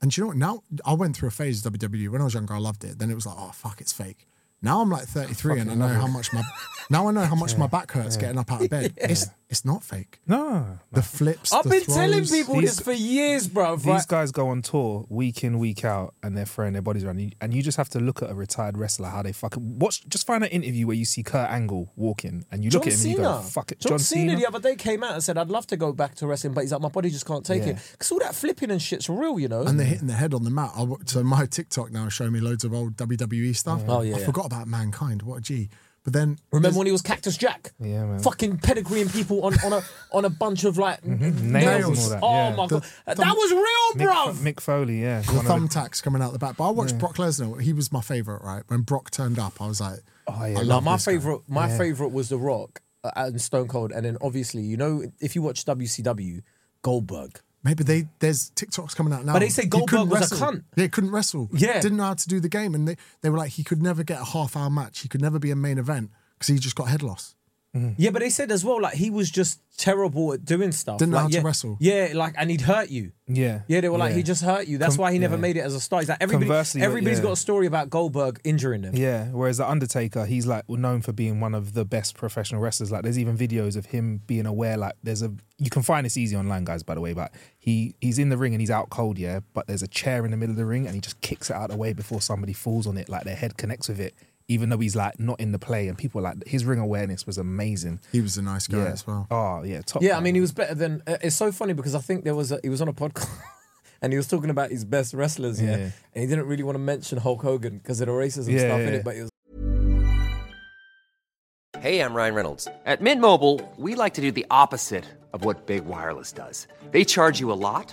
And you know what? Now I went through a phase of WWE when I was younger. I loved it. Then it was like, oh fuck, it's fake. Now I'm like 33 and I know how much my now I know how much my back hurts getting up out of bed. It's it's not fake. No. The flips. I've the been telling people these- this for years, bro. These guys go on tour week in, week out, and they're throwing their bodies around. You- And you just have to look at a retired wrestler how they fucking watch. Just find an interview where you see Kurt Angle walking, and you look at him and you go, "Fuck it." John, John, Cena, Cena. the other day came out and said, "I'd love to go back to wrestling, but he's like, my body just can't take Yeah. it." Because all that flipping and shit's real, you know. and they're hitting the head on the mat. I, w- so my TikTok now is showing me loads of old WWE stuff. Oh, yeah, I yeah. forgot about Mankind. What a G. But then Remember when he was Cactus Jack? Yeah, man. Fucking pedigreeing people on, on a on a bunch of like Nails and nails. all that, Oh yeah. my The god, that was real, Mick, bruv. Mick Foley, yeah. the One of the- thumbtacks coming out the back. But I watched Brock Lesnar. He was my favorite, right? When Brock turned up, I was like, Oh, yeah. I No, love my this guy. favorite, my favorite was The Rock uh, and Stone Cold, and then obviously, you know, if you watch WCW, Goldberg. Maybe they there's TikToks coming out now. But they say Goldberg was a wrestle. cunt. Yeah, he couldn't wrestle. Yeah. didn't know how to do the game, and they, they were like he could never get a half hour match. He could never be a main event because he just got head loss. Mm. Yeah, but they said as well, like he was just terrible at doing stuff. Didn't know like, how to wrestle. Yeah, like and he'd hurt you. Yeah. Yeah, they were like, yeah. he just hurt you. That's Com- why he never yeah. made it as a star. He's like everybody, Conversely, everybody's yeah. got a story about Goldberg injuring them. Yeah, whereas the Undertaker, he's like known for being one of the best professional wrestlers. Like, there's even videos of him being aware. Like, there's a you can find this easy online, guys. By the way, but he he's in the ring and he's out cold, yeah. But there's a chair in the middle of the ring and he just kicks it out of the way before somebody falls on it. Like their head connects with it, even though he's like not in the play. And people like his ring awareness was amazing. He was a nice guy yeah. as well. Oh yeah, top. Yeah, I mean, he was better than. Uh, it's so funny because I think there was a, he was on a podcast and he was talking about his best wrestlers, yeah, Yeah. and he didn't really want to mention Hulk Hogan because of the racism Yeah, stuff in it, but he was Hey, I'm Ryan Reynolds. At Mint Mobile, we like to do the opposite of what Big Wireless does. They charge you a lot,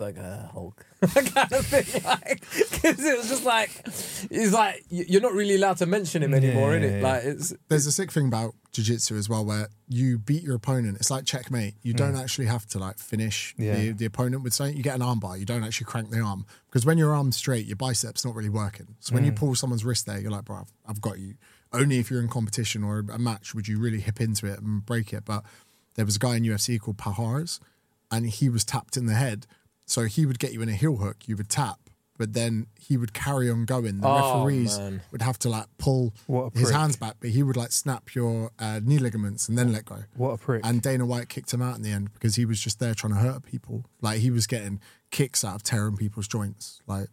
like a Hulk kind of thing, like because it was just like it's like you're not really allowed to mention him anymore, Yeah, innit? yeah, yeah. Like it's There's a sick thing about jiu-jitsu as well where you beat your opponent. It's like checkmate. You don't actually have to like finish Mm. Yeah. the, the opponent with something. You get an arm bar. You don't actually crank the arm because when your arm's straight, your biceps not really working. So Mm. when you pull someone's wrist there, you're like, bro, I've, I've got you. Only if you're in competition or a match would you really hip into it and break it. But there was a guy in UFC called Palhares and he was tapped in the head. So he would get you in a heel hook, you would tap, but then he would carry on going. The Oh, referees man. would have to like pull his prick. hands back, but he would like snap your uh, knee ligaments and then let go. What a prick. And Dana White kicked him out in the end because he was just there trying to hurt people. Like he was getting kicks out of tearing people's joints. Like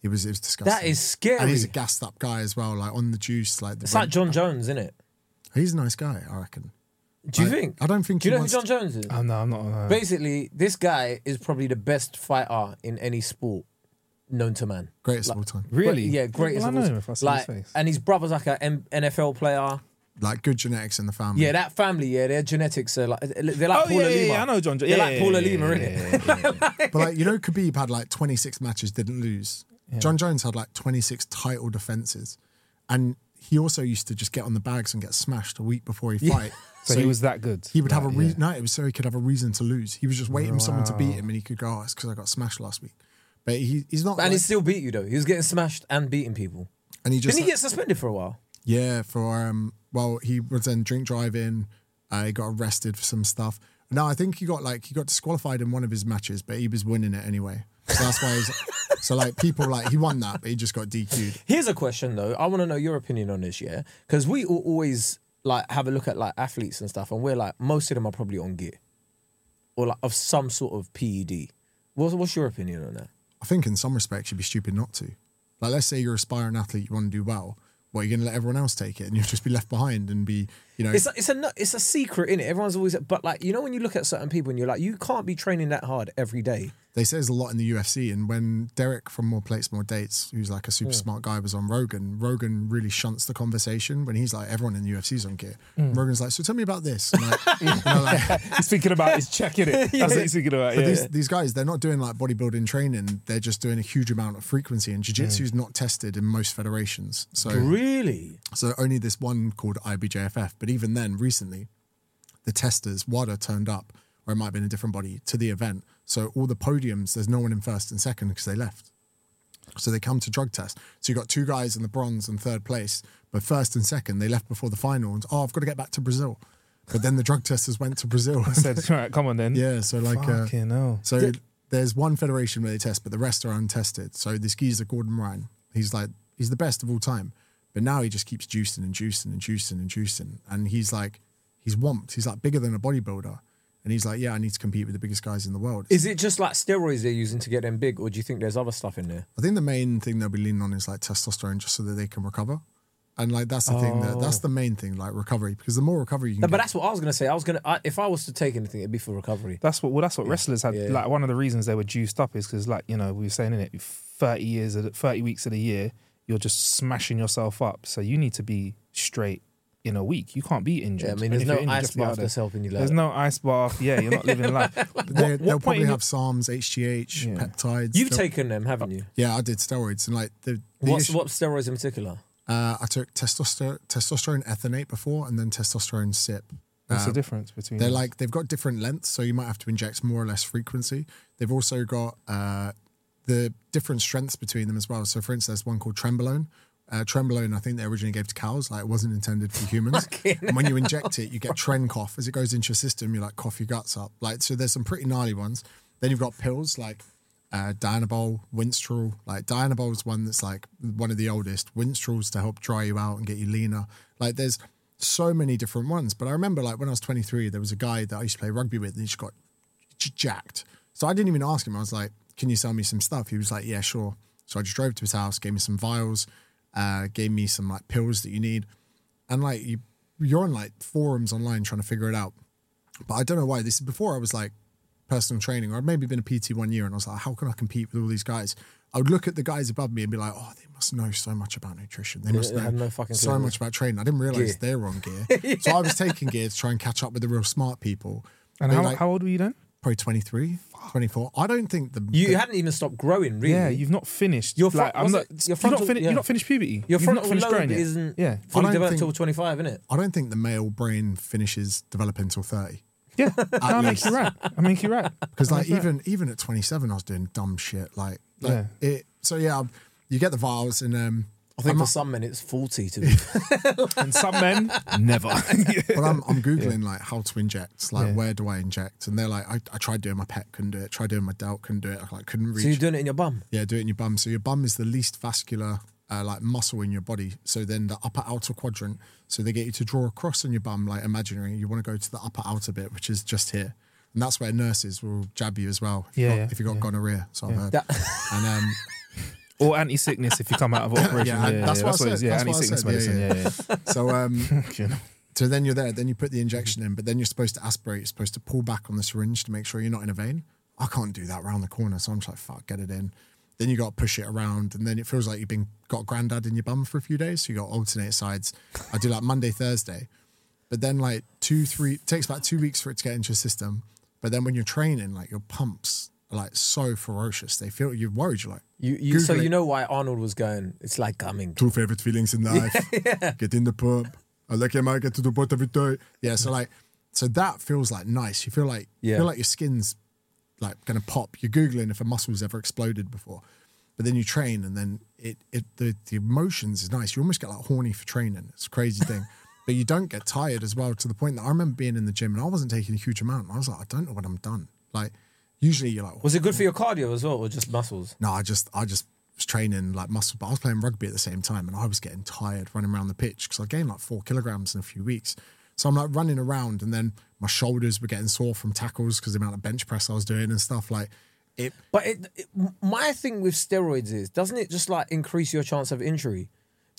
he was, it was disgusting. That is scary. And he's a gassed up guy as well, like on the juice. Like the it's like Jon Jones, isn't it? He's a nice guy, I reckon. Do you think? I don't think Do you he know who wants Jon Jones is? Oh, no, I'm not. Uh, Basically, this guy is probably the best fighter in any sport known to man. Greatest of all time. really? Yeah, greatest. Well, I of know him time. if I see like, his face. and his brother's like an NFL player. Like good genetics in the family. Yeah, that family. Yeah, their genetics are like they're like Oh, Paula yeah, yeah, Lima. yeah, I know John Jo- They're yeah, like yeah, Paula yeah, Lima, yeah, innit? But like you know, Khabib had like 26 matches, didn't lose. Jon Jones had like 26 title defenses, and he also used to just get on the bags and get smashed a week before he fight. So he was that good? He would have a reason. yeah. No, it was so he could have a reason to lose. He was just waiting for someone to beat him, and he could go, "Oh, it's because I got smashed last week." But he, he's not. And he still beat you though. He was getting smashed and beating people. and he just Didn't he get suspended for a while? Yeah, for um, well, he was then drink driving. Uh, he got arrested for some stuff. No, I think he got like he got disqualified in one of his matches, but he was winning it anyway. So that's why he's so like people like he won that, but he just got DQ'd. Here's a question though. I want to know your opinion on this, yeah? Because we al- always like have a look at like athletes and stuff, and we're like most of them are probably on gear or like of some sort of PED. What's what's your opinion on that? I think in some respects you'd be stupid not to. Like, let's say you're an aspiring athlete, you want to do well. What, you're going to let everyone else take it and you'll just be left behind and be, you know. It's a, it's a it's a secret in it. Everyone's always but like you know when you look at certain people and you're like you can't be training that hard every day. they say there's a lot in the UFC. And when Derek from More Plates, More Dates, who's like a super smart guy, was on Rogan, Rogan really shunts the conversation when he's like, everyone in the UFC's on gear. Mm. Rogan's like, so tell me about this. And like, you know, like, he's thinking about his check in it. That's what he's thinking about. But Yeah. these, these guys, they're not doing like bodybuilding training. They're just doing a huge amount of frequency. And jiu-jitsu is not tested in most federations. So, Really? so only this one called IBJJF. But even then, recently, the testers, WADA turned up, or it might have been a different body, to the event. So all the podiums, there's no one in first and second because they left. So they come to drug test. So you got two guys in the bronze and third place, but first and second, they left before the final. And, oh, I've got to get back to Brazil. But then the drug testers went to Brazil. I said, right, come on then. yeah, so like, uh, Fucking hell. so there's one federation where they test, but the rest are untested. So this geezer Gordon Ryan, he's like he's the best of all time, but now he just keeps juicing and juicing and juicing and juicing, and he's like he's womped. He's like bigger than a bodybuilder, and he's like, yeah, I need to compete with the biggest guys in the world. Is it just like steroids they're using to get them big, or do you think there's other stuff in there? I think the main thing they'll be leaning on is like testosterone, just so that they can recover. And like that's the thing that that's the oh. main thing, like recovery, because the more recovery you can No, get, but that's what I was gonna say. I was gonna I, if I was to take anything, it'd be for recovery. That's what well, that's what wrestlers had. Yeah. Like one of the reasons they were juiced up is because, like you know, we were saying in it, thirty years, of thirty weeks of the year, you're just smashing yourself up. So you need to be straight in a week. You can't be injured. Yeah, I mean, there's no injured, ice just be out bath there. that's helping you. Like There's that. no ice bath. Yeah, you're not living a life. But they, What- they'll probably in have SARMs, HGH, Yeah. peptides. You've They'll- taken them, haven't you? yeah, I did steroids, and like the, the What's issue- what steroids in particular? Uh, I took testosterone, testosterone enanthate before, and then testosterone sip. What's Uh, the difference between? They're them? like they've got different lengths, so you might have to inject more or less frequency. They've also got uh, the different strengths between them as well. So, for instance, there's one called Trenbolone. Uh, Trenbolone, I think they originally gave to cows, like it wasn't intended for humans. and when you inject it, you get tren cough as it goes into your system. You like cough your guts up. Like so, there's some pretty gnarly ones. Then you've got pills like uh, Dianabol, Winstrol. Like Dianabol is one that's like one of the oldest. Winstrol's to help dry you out and get you leaner. Like there's so many different ones. But I remember like when I was 23, there was a guy that I used to play rugby with, and he just got jacked. So I didn't even ask him. I was like, "Can you sell me some stuff?" He was like, "Yeah, sure." So I just drove to his house, gave me some vials, uh, gave me some like pills that you need, and like you, you're on like forums online trying to figure it out. But I don't know why. This is before I was like personal training, or I'd maybe been a PT one year, and I was like, how can I compete with all these guys? I would look at the guys above me and be like, oh, they must know so much about nutrition. They must know no fucking so much about training. I didn't realize Gear. they're on gear. So I was taking gear to try and catch up with the real smart people. And how, like- how old were you then? Probably 23, 24. I don't think the. You the- hadn't even stopped growing, really. Yeah, you've not finished. Your like, I'm not. it- your you've frontal- not, fin- yeah. you've not finished puberty. Your you've not frontal finished lobe growing yet. isn't Yeah, fully developed think- till 25, isn't it? I don't think the male brain finishes developing until 30. yeah. no, I make you right. I make you right. Because like That's right. even even at 27, I was doing dumb shit. Like, like Yeah. it. So yeah, you get the vials and um. I think I'm for not- some men it's 40 to be and some men never. But I'm, I'm googling like how to inject, like Yeah. where do I inject, and they're like, I, I tried doing my pet, couldn't do it. Tried doing my delt, couldn't do it. I like couldn't reach. So you're doing it in your bum? yeah, do it in your bum. So your bum is the least vascular uh, like muscle in your body. So then the upper outer quadrant. So they get you to draw a cross on your bum, like imaginary. You want to go to the upper outer bit, which is just here, and that's where nurses will jab you as well. If you Yeah, got, yeah, if you got gonorrhea. So I've heard. That- and um, or anti-sickness if you come out of operation. Yeah, yeah, that's yeah, what I what it is. said, Yeah, that's what anti-sickness said, yeah, medicine. Yeah, yeah. so um. So then you're there, then you put the injection in, but then you're supposed to aspirate, you're supposed to pull back on the syringe to make sure you're not in a vein. I can't do that round the corner, so I'm just like, fuck, get it in. Then you got to push it around, and then it feels like you've been got granddad in your bum for a few days. So you got alternate sides. I do like Monday, Thursday, but then like two, three, it takes about two weeks for it to get into your system. But then when you're training, like your pumps are like so ferocious, they feel you're worried. You're like, You, you, so you know why Arnold was going, it's like coming. two favorite feelings in life. Get in the pub. I like him. I get to the bottom of it. day. Yeah. So like, so that feels like nice. You feel like you Yeah. feel like your skin's like gonna pop. You're googling if a muscle's ever exploded before, but then you train and then it it the the emotions is nice. You almost get like horny for training. It's a crazy thing. But you don't get tired as well to the point that I remember being in the gym and I wasn't taking a huge amount. And I was like, I don't know when I'm done. Like, usually you're like, Was it good for your cardio as well, or just muscles? no, I just I just was training like muscle, but I was playing rugby at the same time, and I was getting tired running around the pitch because I gained like four kilograms in a few weeks. So I'm like running around, and then my shoulders were getting sore from tackles because the amount of bench press I was doing and stuff. Like it, But it, it, my thing with steroids is, doesn't it just like increase your chance of injury?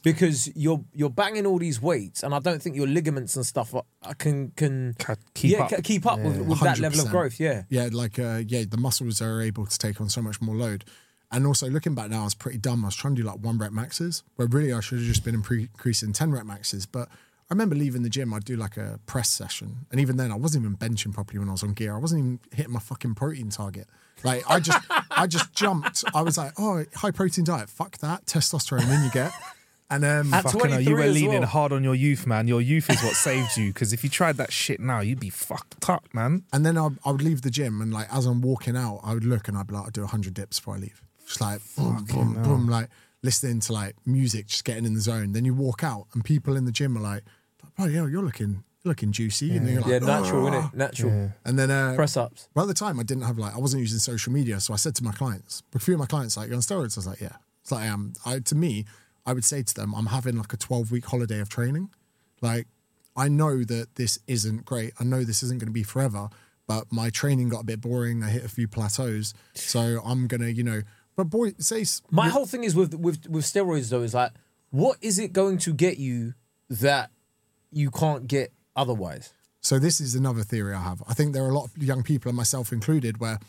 Because you're you're banging all these weights, and I don't think your ligaments and stuff are, can can Ca- keep yeah, up. ca- keep up with, with that level of 100%. growth. Yeah, yeah, like uh, yeah, the muscles are able to take on so much more load. And also looking back now, I was pretty dumb. I was trying to do like one rep maxes, where really I should have just been incre- increasing ten rep maxes. But I remember leaving the gym, I'd do like a press session, and even then, I wasn't even benching properly when I was on gear. I wasn't even hitting my fucking protein target. Like I just, I just jumped. I was like, oh, high protein diet, fuck that, testosterone, then you get. And um, At Fucking hell, you were leaning well. hard on your youth, man. Your youth is what saved you. Because if you tried that shit now, you'd be fucked up, man. And then I, I would leave the gym, and like as I'm walking out, I would look and I'd be like, I'd do 100 dips before I leave. Just like boom, boom, boom, like listening to like music, just getting in the zone. Then you walk out, and people in the gym are like, "Oh yeah, you're looking, you're looking juicy." And you're like, yeah, natural, "Oh." innit? Natural And then uh, press ups. By the time I didn't have like I wasn't using social media, so I said to my clients, a few of my clients like, "You're on steroids?" I was like, "Yeah." It's like I um, I to me, I would say to them, "I'm having like a 12 week holiday of training." Like, I know that this isn't great. I know this isn't going to be forever, but my training got a bit boring. I hit a few plateaus, so I'm gonna, you know. But boy, say My whole thing is with with with steroids though is like, what is it going to get you that you can't get otherwise? So this is another theory I have. I think there are a lot of young people, and myself included, where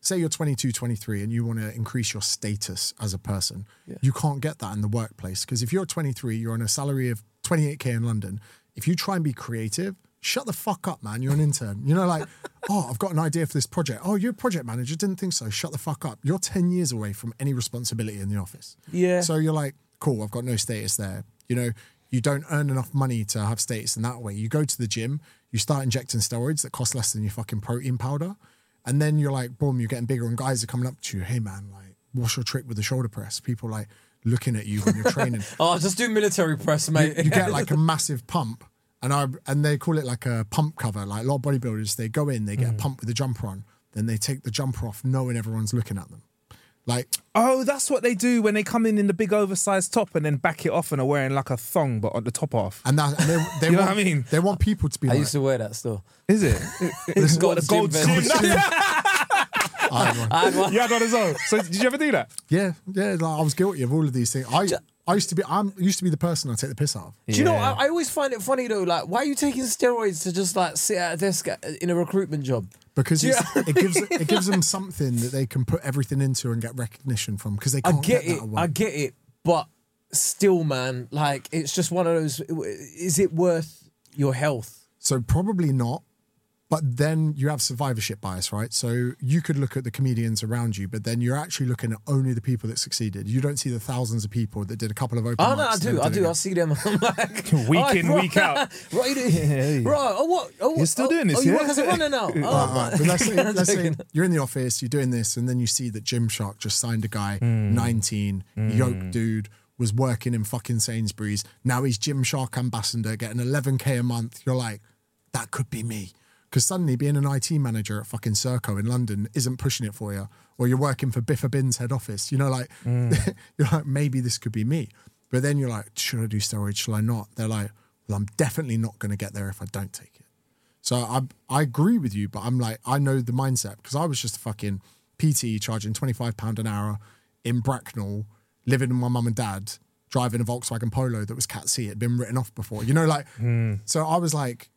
say you're 22, 23, and you want to increase your status as a person. You can't get that in the workplace because if you're 23, you're on a salary of 28k in London. If you try and be creative, shut the fuck up, man. You're an intern. You know, like, oh, I've got an idea for this project. Oh, you're a project manager. Didn't think so. Shut the fuck up. You're 10 years away from any responsibility in the office. Yeah. So you're like, cool, I've got no status there. You know, you don't earn enough money to have status in that way. You go to the gym, you start injecting steroids that cost less than your fucking protein powder. And then you're like, boom, you're getting bigger, and guys are coming up to you, hey man, like, what's your trick with the shoulder press? People like looking at you when you're training. Oh, just do military press, mate. you get like a massive pump, and I and they call it like a pump cover. Like a lot of bodybuilders, they go in, they get a mm. pump with a jumper on, then they take the jumper off, knowing everyone's looking at them. Like Oh, that's what they do when they come in in the big oversized top and then back it off and are wearing like a thong, but on the top off. and that and they, they You know want, what I mean? They want people to be I like, used to wear that still. Is it? It's got the gold vest. skin. I had one. I had one. you had one as well. So did you ever do that? Yeah, yeah. Like I was guilty of all of these things. I I used to be I'm used to be the person I take the piss out of. Do you know? I, I always find it funny though. Like, why are you taking steroids to just like sit at a desk at, in a recruitment job? Because Yeah. it gives it gives them something that they can put everything into and get recognition from because they I can't get get, it. work. I get it. But still, man, like it's just one of those. Is it worth your health? So probably not. But then you have survivorship bias, right? So you could look at the comedians around you, but then you're actually looking at only the people that succeeded. You don't see the thousands of people that did a couple of open Oh no, I do. I do. again. I see them. I'm like Week "Oh, in, bro, week out. Right, you doing? Yeah, yeah. Right. Oh what? Oh, You're still oh, doing this, Oh, you yeah? work as a runner now. Oh, Right, right. But let's say, let's say you're in the office, you're doing this, and then you see that Gymshark just signed a guy, Hmm. 19, yoke dude, was working in fucking Sainsbury's. Now he's Gymshark ambassador, getting 11k a month. You're like, that could be me. Because suddenly being an IT manager at fucking Serco in London isn't pushing it for you. Or you're working for Biffa Bin's head office. You know, like, Hmm. you're like, maybe this could be me. But then you're like, should I do steroids? Should I not? They're like, well, I'm definitely not going to get there if I don't take it. So I I agree with you, but I'm like I know the mindset because I was just a fucking PT charging twenty five pound an hour in Bracknell, living with my mum and dad, driving a Volkswagen Polo that was Cat C, it had been written off before. You know, like so I was like,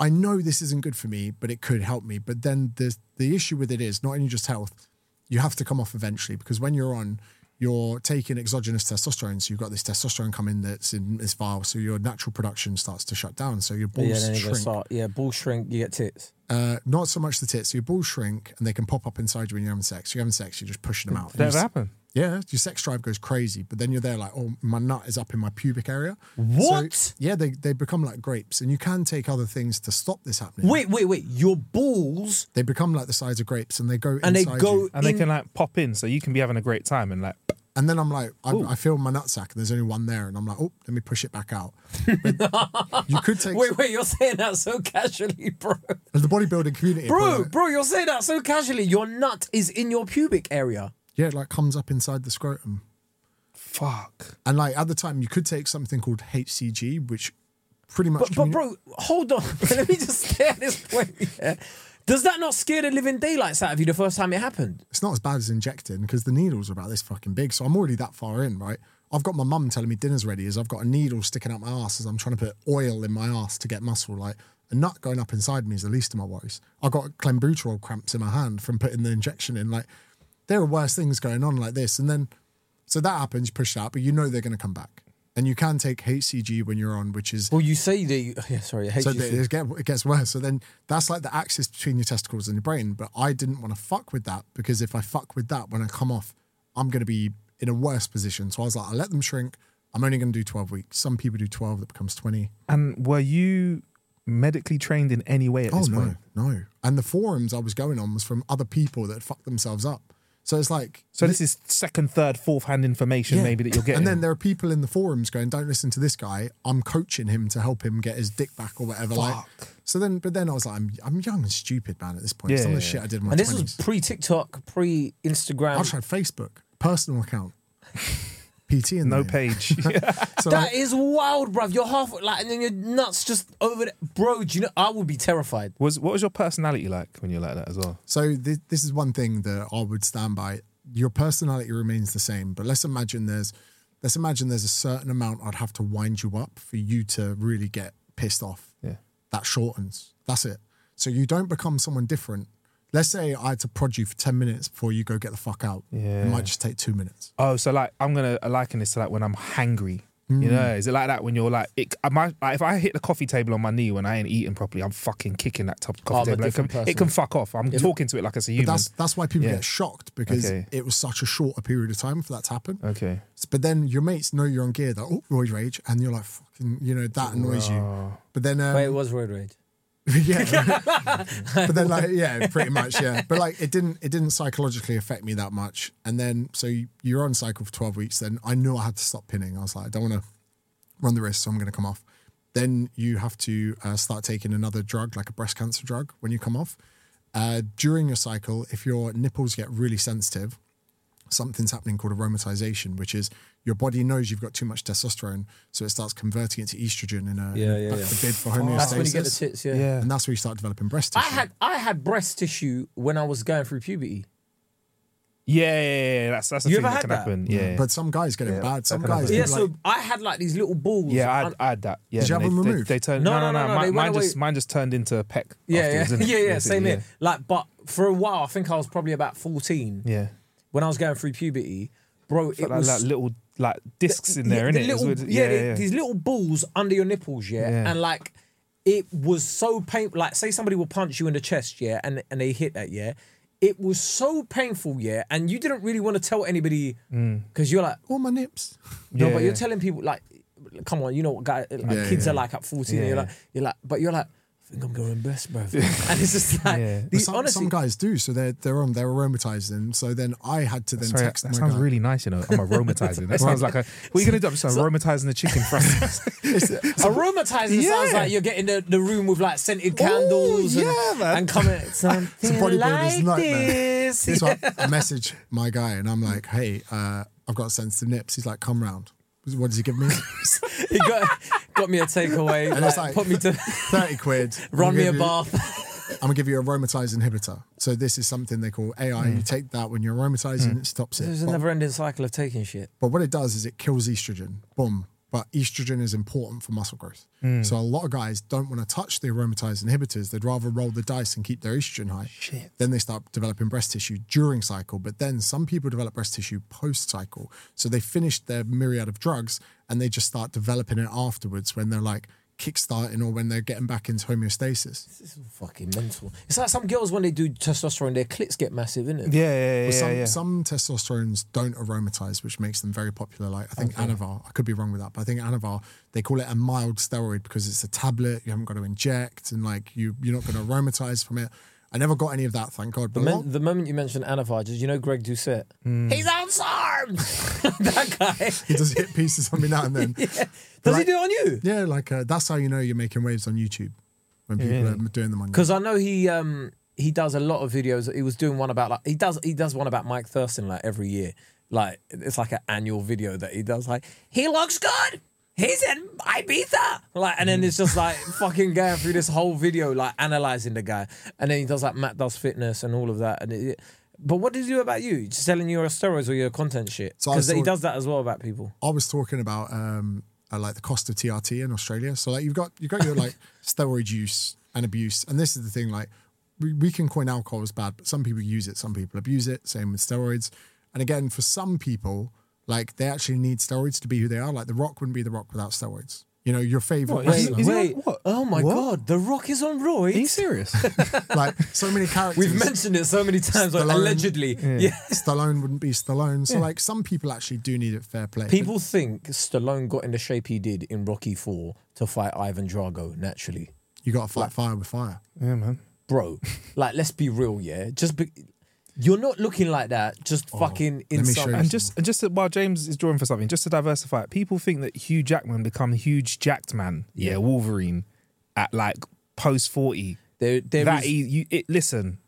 I know this isn't good for me, but it could help me. But then the the issue with it is not only just health, you have to come off eventually because when you're on, you're taking exogenous testosterone. So you've got this testosterone coming that's in this vial. So your natural production starts to shut down. So your balls Yeah, you shrink. start. Yeah, ball shrink. You get tits. Uh, not so much the tits. So your balls shrink and they can pop up inside you when you're having sex. You're having sex, you're just pushing them out. Did that And happen? Yeah, your sex drive goes crazy, but then you're there like, oh, my nut is up in my pubic area. What? So, yeah, they, they become like grapes, and you can take other things to stop this happening. Wait, wait, wait. Your balls They become like the size of grapes, and they go and they go you. And they can like pop in, so you can be having a great time and like. And then I'm like, I, I feel my nutsack, and there's only one there, and I'm like, oh, let me push it back out. But you could take Wait, wait. You're saying that so casually, bro. the bodybuilding community, Bro, like, bro, you're saying that so casually. Your nut is in your pubic area. Yeah, it like comes up inside the scrotum. Fuck. And like at the time, you could take something called HCG, which pretty much. But, but bro, hold on. Let me just stay at this point. Yeah. Does that not scare the living daylights out of you the first time it happened? it's not as bad as injecting because the needles are about this fucking big. So I'm already that far in, right? I've got my mum telling me dinner's ready as I've got a needle sticking out my ass as I'm trying to put oil in my ass to get muscle. Like a nut going up inside me is the least of my worries. I've got clenbuterol cramps in my hand from putting the injection in. Like there are worse things going on like this. And then, so that happens, you push that, but you know they're going to come back. And you can take HCG when you're on, which is Well, you say that you. Yeah, sorry. I hate so you. it, get, it gets worse. So then that's like the axis between your testicles and your brain. But I didn't want to fuck with that because if I fuck with that when I come off, I'm going to be in a worse position. So I was like, I'll let them shrink. I'm only going to do 12 weeks. Some people do 12, that becomes 20. And were you medically trained in any way at Oh, this no, point? no. And the forums I was going on was from other people that fucked themselves up. So it's like. So this is second, third, fourth hand information Yeah. maybe that you're getting. And then there are people in the forums going, "Don't listen to this guy. I'm coaching him to help him get his dick back or whatever." Like, Fuck. so then, but then I was like, "I'm, I'm young and stupid, man. At this point, Yeah, some of the yeah, shit I did in my and this was pre TikTok, pre Instagram. I tried Facebook, personal account, PT in no there. page. So That like, is wild, bruv. You're half like, and then your nuts just over there, bro. Do you know? I would be terrified. was what was your personality like when you're like that as well? so this, this is one thing that I would stand by. Your personality remains the same, but let's imagine there's let's imagine there's a certain amount I'd have to wind you up for you to really get pissed off. Yeah. That shortens. That's it. So you don't become someone different. Let's say I had to prod you for 10 minutes before you go get the fuck out. It might just take two minutes. Oh, so like I'm gonna liken this to like when I'm hangry. Mm. You know, is it like that when you're like, it, am I, like if I hit the coffee table on my knee when I ain't eating properly, I'm fucking kicking that top coffee I'm table. It can, it can fuck off. I'm talking to it like it's a But human. that's that's why people Yeah. get shocked because Okay. it was such a short a period of time for that to happen. okay. But then your mates know you're on gear. They're, oh, roid rage. And you're like, fucking, you know, that annoys you. But then, um, Wait, it was road rage. yeah. but then, like, yeah, pretty much, yeah. But like, it didn't, it didn't psychologically affect me that much. And then, so you- you're on cycle for 12 weeks. Then I knew I had to stop pinning. I was like, I don't want to run the risk, so I'm going to come off. Then you have to uh, start taking another drug, like a breast cancer drug, when you come off. Uh, during your cycle, if your nipples get really sensitive, something's happening called aromatization, which is your body knows you've got too much testosterone, so it starts converting it to estrogen in a, Yeah, in a yeah, like yeah. the bid for homeostasis. That's when you get the homeostasis. tits. Yeah. Yeah. And that's where you start developing breast tissue. I tissue. had I had breast tissue when I was going through puberty. Yeah, yeah, yeah, yeah. That's that's the You thing ever that had can that? happen. Yeah, But some guys get it Yeah, bad. Some guys happen. do Yeah, like, so I had like these little balls. yeah, I had, I had that. Yeah, Did you then have them they, removed? They, they turned. No, No, no, no, no, no. no, Mine, went just mine just turned into a peck. yeah, yeah, yeah, yeah. Same yeah. here. Like, but for a while, I think I was probably about fourteen Yeah, when I was going through puberty, bro. It like, was like little like discs in there, yeah, innit? the It was little- yeah, yeah, yeah. these little balls under your nipples, yeah, and like it was so painful. Like, say somebody will punch you in the chest, yeah, and and they hit that, yeah. It was so painful, yeah, and you didn't really want to tell anybody because you're like, all my nips. no, Mm. But you're telling people like, come on, you know what guy like, kids are like at 14. and you're like, you're like, but you're like, think I'm going best, bro. and it's just like, Yeah. But the, some, honestly, some guys do, so they're they're on they're aromatizing. So then I had to then Sorry, text that my sounds guy. really nice, you know. I'm aromatizing. That sounds like a. What are you gonna do? I'm just aromatizing the chicken for us. aromatizing Yeah. sounds like you're getting the, the room with like scented candles and, yeah, man. and coming something It's a bodybuilder's like nightmare. this. This one, I message my guy and I'm like, hey, uh, I've got sensitive nips. He's like, come round. What does he give me? he got got me a takeaway. And like, like- put me to 30 quid. Run me a you- bath. I'm gonna give you a aromatase inhibitor. So this is something they call AI. Hmm. You take that when you're aromatizing, hmm. it stops it. There's a never-ending cycle of taking shit. But what it does is it kills estrogen. Boom. But estrogen is important for muscle growth. Hmm. So a lot of guys don't want to touch the aromatase inhibitors. They'd rather roll the dice and keep their estrogen high. Shit. Then they start developing breast tissue during cycle. But then some people develop breast tissue post cycle. So they finish their myriad of drugs and they just start developing it afterwards when they're like kickstarting or when they're getting back into homeostasis. This is fucking mental. It's like some girls when they do testosterone, their clits get massive, isn't it? Yeah, yeah, yeah, But some, yeah. some testosterones don't aromatize, which makes them very popular. Like I think Anavar, I could be wrong with that, but I think Anavar, they call it a mild steroid because it's a tablet. You haven't got to inject, and like you, you're not going to aromatize from it. I never got any of that, thank God. The, But a men- the moment you mentioned Anavar, did you know Greg Doucette? Hmm. He's on SARMs! that guy. he does hit pieces on me now and then. Does he do it on you? Yeah, like uh, that's how you know you're making waves on YouTube when people are doing them on. Because I know he um he does a lot of videos. He was doing one about like he does he does one about Mike Thurston like every year. Like it's like an annual video that he does. Like he looks good. He's in Ibiza. Like and then it's just like fucking going through this whole video like analyzing the guy. And then he does like Matt does fitness and all of that. And it, but what does he do about you? Just selling your steroids or your content shit? So Because he does that as well about people. I was talking about um, uh, like the cost of TRT in Australia. So like you've got you've got your like steroid use and abuse, and this is the thing. Like we, we can coin alcohol as bad, but some people use it, some people abuse it. Same with steroids. And again, for some people, like they actually need steroids to be who they are. Like The Rock wouldn't be The Rock without steroids. You know, your favorite What, is he- wrestler. is he on Wait, what? oh my What? god, The Rock is on roids. Are you serious? like so many characters. We've mentioned it so many times, like, Stallone. allegedly. yeah. Stallone wouldn't be Stallone. So like some people actually do need it fair play. People think Stallone got in the shape he did in Rocky 4 to fight Ivan Drago naturally. you got to fight fire with fire. yeah, man. Bro, like, let's be real, yeah? Just be, you're not looking like that, just fucking in let me some. show you And just and just to, while James is drawing for something, just to diversify it, people think that Hugh Jackman become huge jacked man, yeah, Wolverine, at like post forty. There, there that is- he, you, it, listen,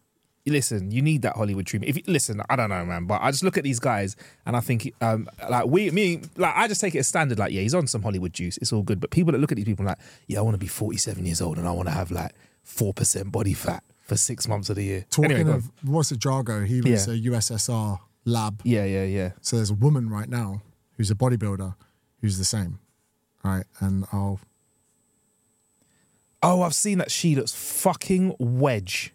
listen, you need that Hollywood treatment. If you, listen, I don't know, man, but I just look at these guys and I think, um, like we, me, like I just take it as standard. Like, yeah, he's on some Hollywood juice. It's all good. But people that look at these people like, yeah, I want to be forty-seven years old and I want to have like four percent body fat for six months of the year. Talking Anyway, of what's it, Drago? He was Yeah. a USSR lab. yeah, yeah, yeah. So there's a woman right now who's a bodybuilder who's the same. Right. And I'll Oh, I've seen that. She looks fucking wedge.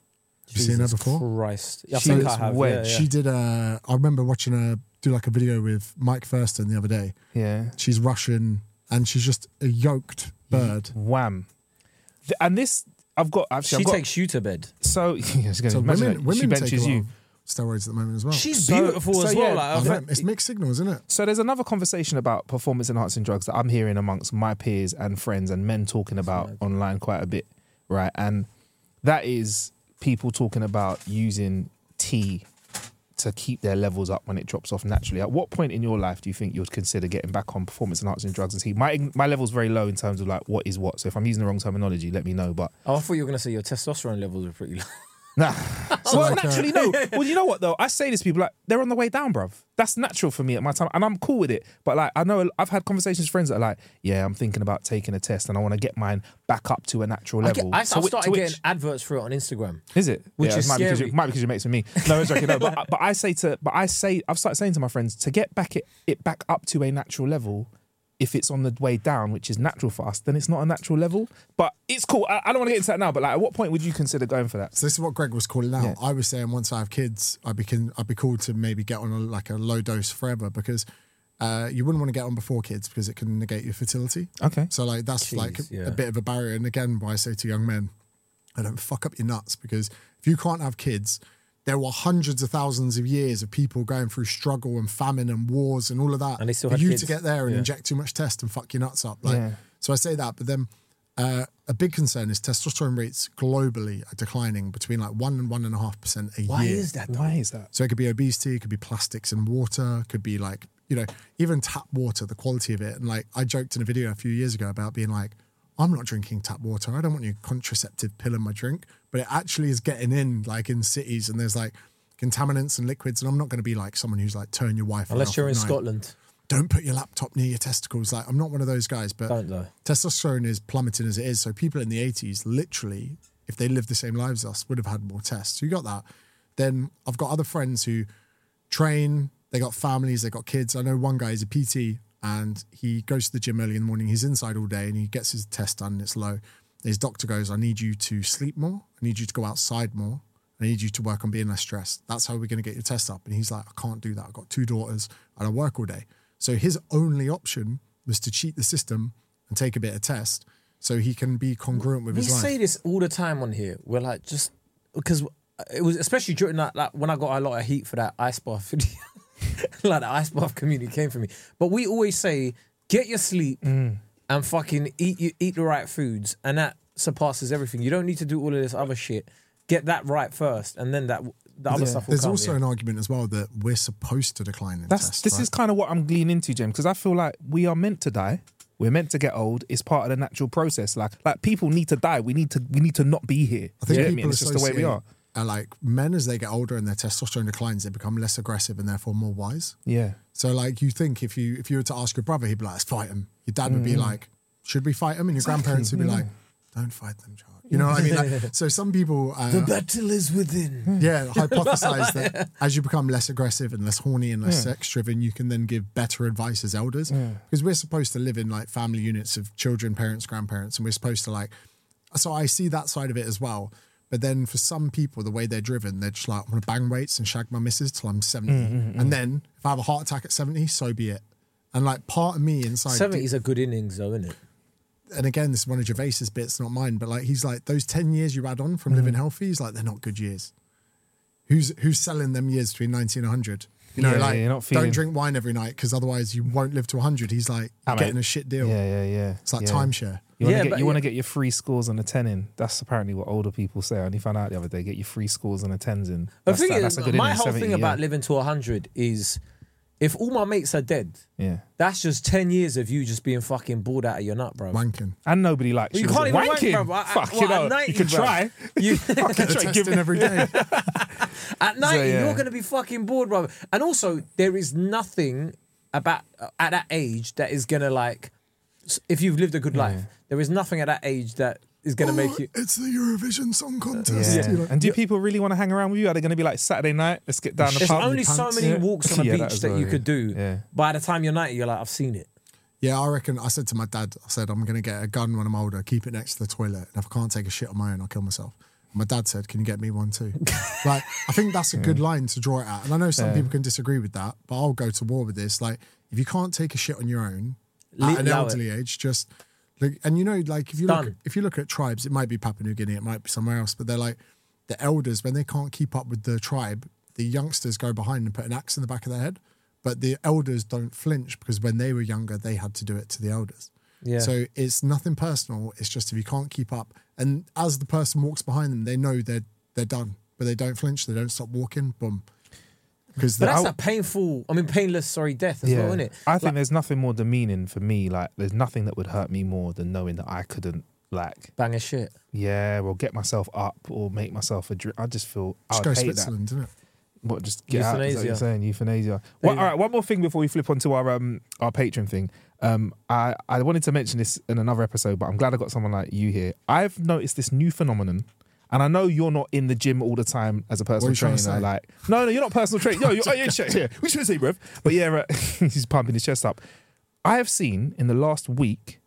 have you seen her before? Christ. I She think looks I have. wedge. Yeah, yeah. She did a I remember watching her do like a video with Mike Thurston the other day. Yeah. She's Russian and she's just a yoked bird. Wham. And this, I've got actually. she I've got, takes you to bed. so. Yeah, So imagine women that. women she benches lot you. steroids at the moment as well. She's So- beautiful so as yeah, well. Like, I I've know, had- it's mixed signals, isn't it? So there's another conversation about performance enhancing drugs that I'm hearing amongst my peers and friends and men talking about online quite a bit, right? And that is people talking about using tea to keep their levels up when it drops off naturally. At what point in your life do you think you'd consider getting back on performance enhancing drugs and tea? My my level's very low in terms of like what is what. So if I'm using the wrong terminology, let me know. But oh, I thought you were going to say your testosterone levels are pretty low. Nah. well, like, uh, naturally, no. Well, you know what though? I say this to people like they're on the way down, bruv. That's natural for me at my time, and I'm cool with it. But like, I know I've had conversations with friends that are like, "Yeah, I'm thinking about taking a test, and I want to get mine back up to a natural I get, level." I, So I've started to getting adverts for it on Instagram. Is it? Which Yeah, is it might Be because scary. you, might be because you're mates with me. No, it's okay. No, but, but I say to, but I say, I've started saying to my friends to get back it, it back up to a natural level. If it's on the way down, which is natural fast, then it's not a natural level. But it's cool. I, I don't want to get into that now. But like, at what point would you consider going for that? So this is what Greg was calling out. Yeah. I was saying once I have kids, I'd be con- I'd be cool to maybe get on a, like a low dose forever because uh, you wouldn't want to get on before kids because it can negate your fertility. Okay. So like that's Jeez, like a, yeah. a bit of a barrier. And again, why I say to young men, I don't fuck up your nuts because if you can't have kids, there were hundreds of thousands of years of people going through struggle and famine and wars and all of that. And they still for you kids. to get there and Yeah. inject too much test and fuck your nuts up. Like, Yeah. so I say that, but then uh, a big concern is testosterone rates globally are declining between like one and one and a half percent a Why year. Why is that? Though? Why is that? So it could be obesity, it could be plastics and water, it could be like, you know, even tap water, the quality of it. And like I joked in a video a few years ago about being like, I'm not drinking tap water. I don't want your contraceptive pill in my drink. But it actually is getting in like in cities and there's like contaminants and liquids. And I'm not going to be like someone who's like turn your wife Unless you're in night. Scotland. Don't put your laptop near your testicles. Like I'm not one of those guys, but Don't though. testosterone is plummeting as it is. So people in the 80s, literally, if they lived the same lives as us, would have had more tests. So you got that. Then I've got other friends who train, they got families, they got kids. I know one guy is a PT and he goes to the gym early in the morning. He's inside all day and he gets his test done and it's low. His doctor goes, I need you to sleep more. I need you to go outside more. I need you to work on being less stressed. That's how we're going to get your test up. And he's like, I can't do that. I've got two daughters and I work all day. So his only option was to cheat the system and take a bit of test so he can be congruent with We his life. We say this all the time on here. We're like, just because it was especially during that, like when I got a lot of heat for that ice bath video. like the ice bath community came for me. But we always say, get your sleep Mm. And fucking eat you eat the right foods, and that surpasses everything. You don't need to do all of this other shit. Get that right first, and then that the other stuff will There's come. also yeah. an argument as well that we're supposed to decline in That's tests. this right? is kind of what I'm leaning into, James, because I feel like we are meant to die. We're meant to get old. It's part of the natural process. Like like people need to die. We need to we need to not be here. I think You know what I people mean? It's just the way we are. Uh, like men as they get older and their testosterone declines, they become less aggressive and therefore more wise. Yeah. So like you think if you if you were to ask your brother, he'd be like, "Let's fight him." Your dad would be Mm. like, "Should we fight him?" And your grandparents would be like, "Don't fight them, child." You know what I mean? Like, so some people, uh, the battle is within. yeah, hypothesize that as you become less aggressive and less horny and less sex driven, you can then give better advice as elders. Because we're supposed to live in like family units of children, parents, grandparents, and we're supposed to like. So I see that side of it as well. But then for some people, the way they're driven, they're just like, I want to bang weights and shag my misses till I'm 70. Mm, mm, mm. And then if I have a heart attack at 70, so be it. And like part of me inside. Seventies a good innings, though, isn't it? and again, this is one of Gervais's bits, not mine, but like he's like, those 10 years you add on from Mm. living healthy, he's like, they're not good years. Who's who's selling them years between 90 and 100? You know, Yeah, like, yeah, feeling- don't drink wine every night because otherwise you won't live to 100. He's like, you're getting a shit deal. Yeah, yeah, yeah. It's like yeah. timeshare. You want Yeah, to get but you want to get your free scores on a ten in. That's apparently what older people say. I only found out the other day. Get your free scores on a tens in. The That's, thing that- is, that's a good my inning, whole 70, thing yeah. about living to hundred is, if all my mates are dead, yeah, that's just ten years of you just being fucking bored out of your nut, bro. Wanking. and nobody likes You you. can't even wank, Wanking? bro. I- I- Fuck what, you know. at 90, you could bro? try. You- Fucking Get a try, test give in every day. At night, yeah. you're gonna be fucking bored, bro. And also, there is nothing about at that age that is gonna like, if you've lived a good life, there is nothing at that age that is gonna make oh, you. It's the Eurovision Song Contest. Yeah. you know. And do people really want to hang around with you? Are they going to be like Saturday night? Let's get down the There's pub. only so many walks on a Yeah, beach as that well, you yeah. could do. Yeah. By the time you're 90, you're like, I've seen it. Yeah, I reckon. I said to my dad, I said, I'm going to get a gun when I'm older, keep it next to the toilet. And if I can't take a shit on my own, I'll kill myself. And my dad said, Can you get me one too? like, I think that's a good line to draw it at. And I know some people can disagree with that, but I'll go to war with this. Like, if you can't take a shit on your own Le- at an allow elderly age, just like, and you know, like if you look, if you look at tribes, it might be Papua New Guinea, it might be somewhere else, but they're like the elders when they can't keep up with the tribe, the youngsters go behind and put an axe in the back of their head. But the elders don't flinch because when they were younger, they had to do it to the elders. Yeah. So it's nothing personal. It's just if you can't keep up, and as the person walks behind them, they know they're they're done, but they don't flinch. They don't stop walking. Boom. Because But the that's a painful, I mean, painless, sorry, death as well, isn't it? I think there's nothing more demeaning for me. Like, there's nothing that would hurt me more than knowing that I couldn't like Bang a shit. yeah, or get myself up or make myself a drink. I just feel I Just would go hate that. Switzerland, isn't it? What just get out? Is that what you're Euthanasia. saying euthanasia? Well, all right, one more thing before we flip onto our um our patron thing. Um, I I wanted to mention this in another episode, but I'm glad I got someone like you here. I've noticed this new phenomenon. And I know you're not in the gym all the time as a personal are you trying trainer. Like, no, no, you're not personal trainer. No, you're, oh, yeah, shit, yeah. We should say, bruv. But yeah, right. Uh, he's pumping his chest up. I have seen in the last week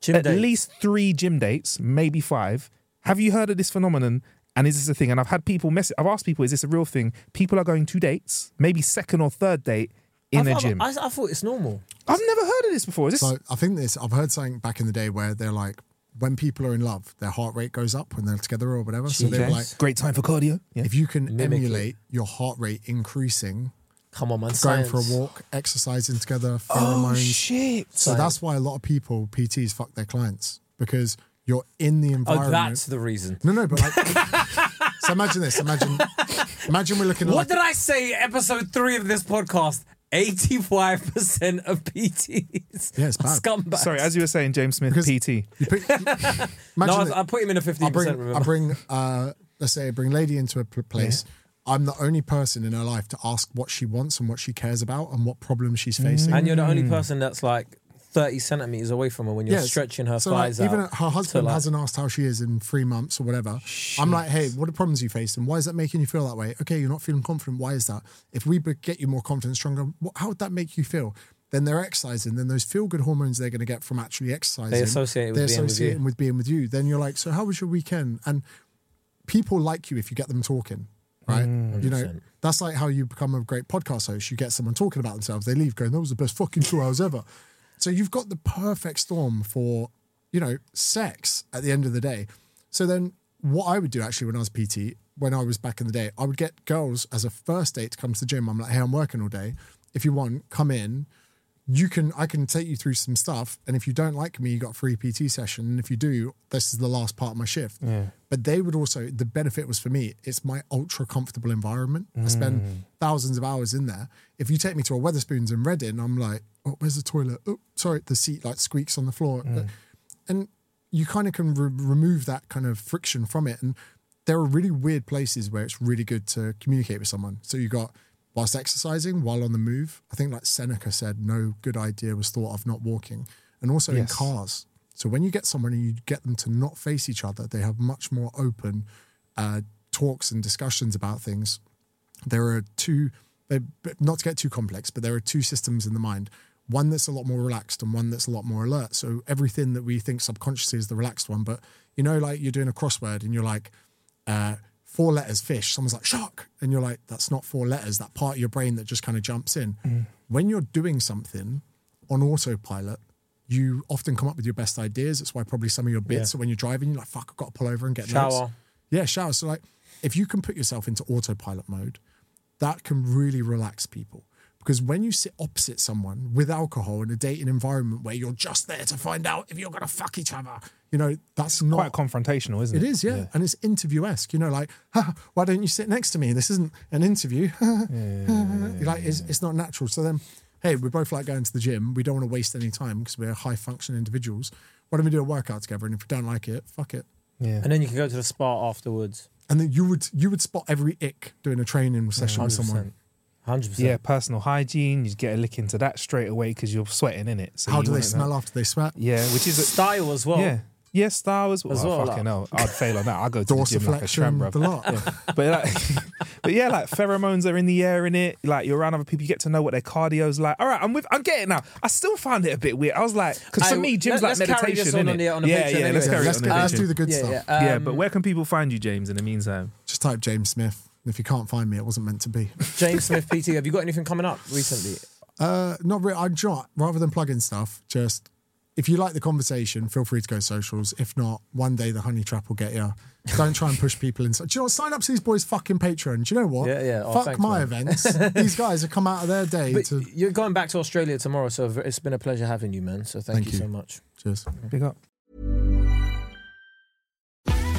Gym at dates. least three gym dates, maybe five. Have you heard of this phenomenon? And is this a thing? And I've had people mess. I've asked people, is this a real thing? People are going to dates, maybe second or third date in I a thought- gym. I, I thought it's normal. I've never heard of this before. Is this? So I think this. I've heard something back in the day where they're like, when people are in love, their heart rate goes up when they're together or whatever. So they're like, Great time for cardio. Yeah. if you can Mimic it. emulate your heart rate increasing, Come on, man. going Science. for a walk, exercising together, oh pheromones. shit! so that's why a lot of people PTs fuck their clients because you're in the Oh, environment. that's the reason. no, no, but like, so imagine this. Imagine, imagine we're looking at What like, did I say? Episode three of this podcast. Eighty-five percent of PTs. Yeah, it's bad. Scumbags. Sorry, as you were saying, James Smith, Because- PT. you put, you- imagine no, I, that- I put him in a I fifteen bring, percent. I Remember? bring, uh, let's say, I bring lady into a pl- place. I'm the only person in her life to ask what she wants and what she cares about and what problems she's facing. and you're the only person that's like thirty centimeters away from her when you're stretching her so like, thighs even out. her husband like- hasn't asked how she is in three months or whatever. I'm like, hey, what are problems you faced and why is that making you feel that way? Okay, you're not feeling confident. Why is that? If we get you more confident, stronger, how would that make you feel? Then they're exercising. Then those feel good hormones they're going to get from actually exercising. They associate it with they're being with you. associating with being with you. Then you're like, so how was your weekend? And people like you if you get them talking, right? Mm, you know, that's like how you become a great podcast host. You get someone talking about themselves, they leave going, that was the best fucking two hours ever. So you've got the perfect storm for, you know, sex at the end of the day. So then what I would do actually when I was PT, when I was back in the day, I would get girls as a first date to come to the gym. I'm like, hey, I'm working all day. If you want, come in. You can I can take you through some stuff. And if you don't like me, you got a free PT session. And if you do, this is the last part of my shift. Yeah. But they would also the benefit was for me, it's my ultra comfortable environment. I spend mm. thousands of hours in there. If you take me to a Wetherspoons in Reading, I'm like, oh, where's the toilet? Oh, sorry, the seat like squeaks on the floor. And you kind of can re- remove that kind of friction from it. And there are really weird places where it's really good to communicate with someone. So you got whilst exercising, while on the move. I think like Seneca said, no good idea was thought of not walking. And also in cars. So when you get someone and you get them to not face each other, they have much more open uh, talks and discussions about things. There are two, not to get too complex, but there are two systems in the mind. One that's a lot more relaxed and one that's a lot more alert. So everything that we think subconsciously is the relaxed one, but you know, like you're doing a crossword and you're like, uh, four letters fish. Someone's like shark, and you're like, that's not four letters. That part of your brain that just kind of jumps in. When you're doing something on autopilot, you often come up with your best ideas. That's why probably some of your bits. Yeah. So when you're driving, you're like, fuck, I've got to pull over and get notes. Shower. Yeah, shower. So like, if you can put yourself into autopilot mode, that can really relax people. Because when you sit opposite someone with alcohol in a dating environment where you're just there to find out if you're gonna fuck each other, you know, that's not Quite confrontational, isn't it? it is, yeah. And it's interview esque, you know, like, why don't you sit next to me? This isn't an interview. You're like, it's, it's not natural. So then, hey, we both like going to the gym. We don't want to waste any time because we're high function individuals. Why don't we do a workout together? And if we don't like it, fuck it. Yeah. And then you can go to the spa afterwards. And then you would you would spot every ick doing a training session with someone. Percent. Hundred percent. Yeah, personal hygiene. You get a lick into that straight away because you're sweating in it. So How do they want to know- smell after they sweat? Yeah, which is a, Style as well. yeah, yeah, style as well. As Oh, well, fucking like- hell, I'd fail on that. I go to the gym like a tramp, Dorsiflexion, the lot. but like, but yeah, like pheromones are in the air in it. Like you're around other people, you get to know what their cardio's like. All right, I'm with. I'm getting now. I still found it a bit weird. I was like, because for me, gym's let- like let's carry meditation. this on on the- on the yeah, Patreon yeah. Let's anyway. carry let's, it get, on the let's do the good Yeah, stuff. yeah. yeah, but where can people find you, James? In the meantime, Just type James Smith. And if you can't find me, it wasn't meant to be. James Smith PT. Have you got anything coming up recently? Uh, not really. I'm not. Rather than plug in stuff, just if you like the conversation, feel free to go socials. If not, one day the honey trap will get you. Don't try and push people inside. Do you know what? Sign up to these boys' fucking Patreon. Do you know what? Yeah, yeah. Oh, Fuck thanks, my man. events. these guys have come out of their day But to. you're going back to Australia tomorrow, so it's been a pleasure having you, man. So thank, Thank you, you. so much. Cheers. big up.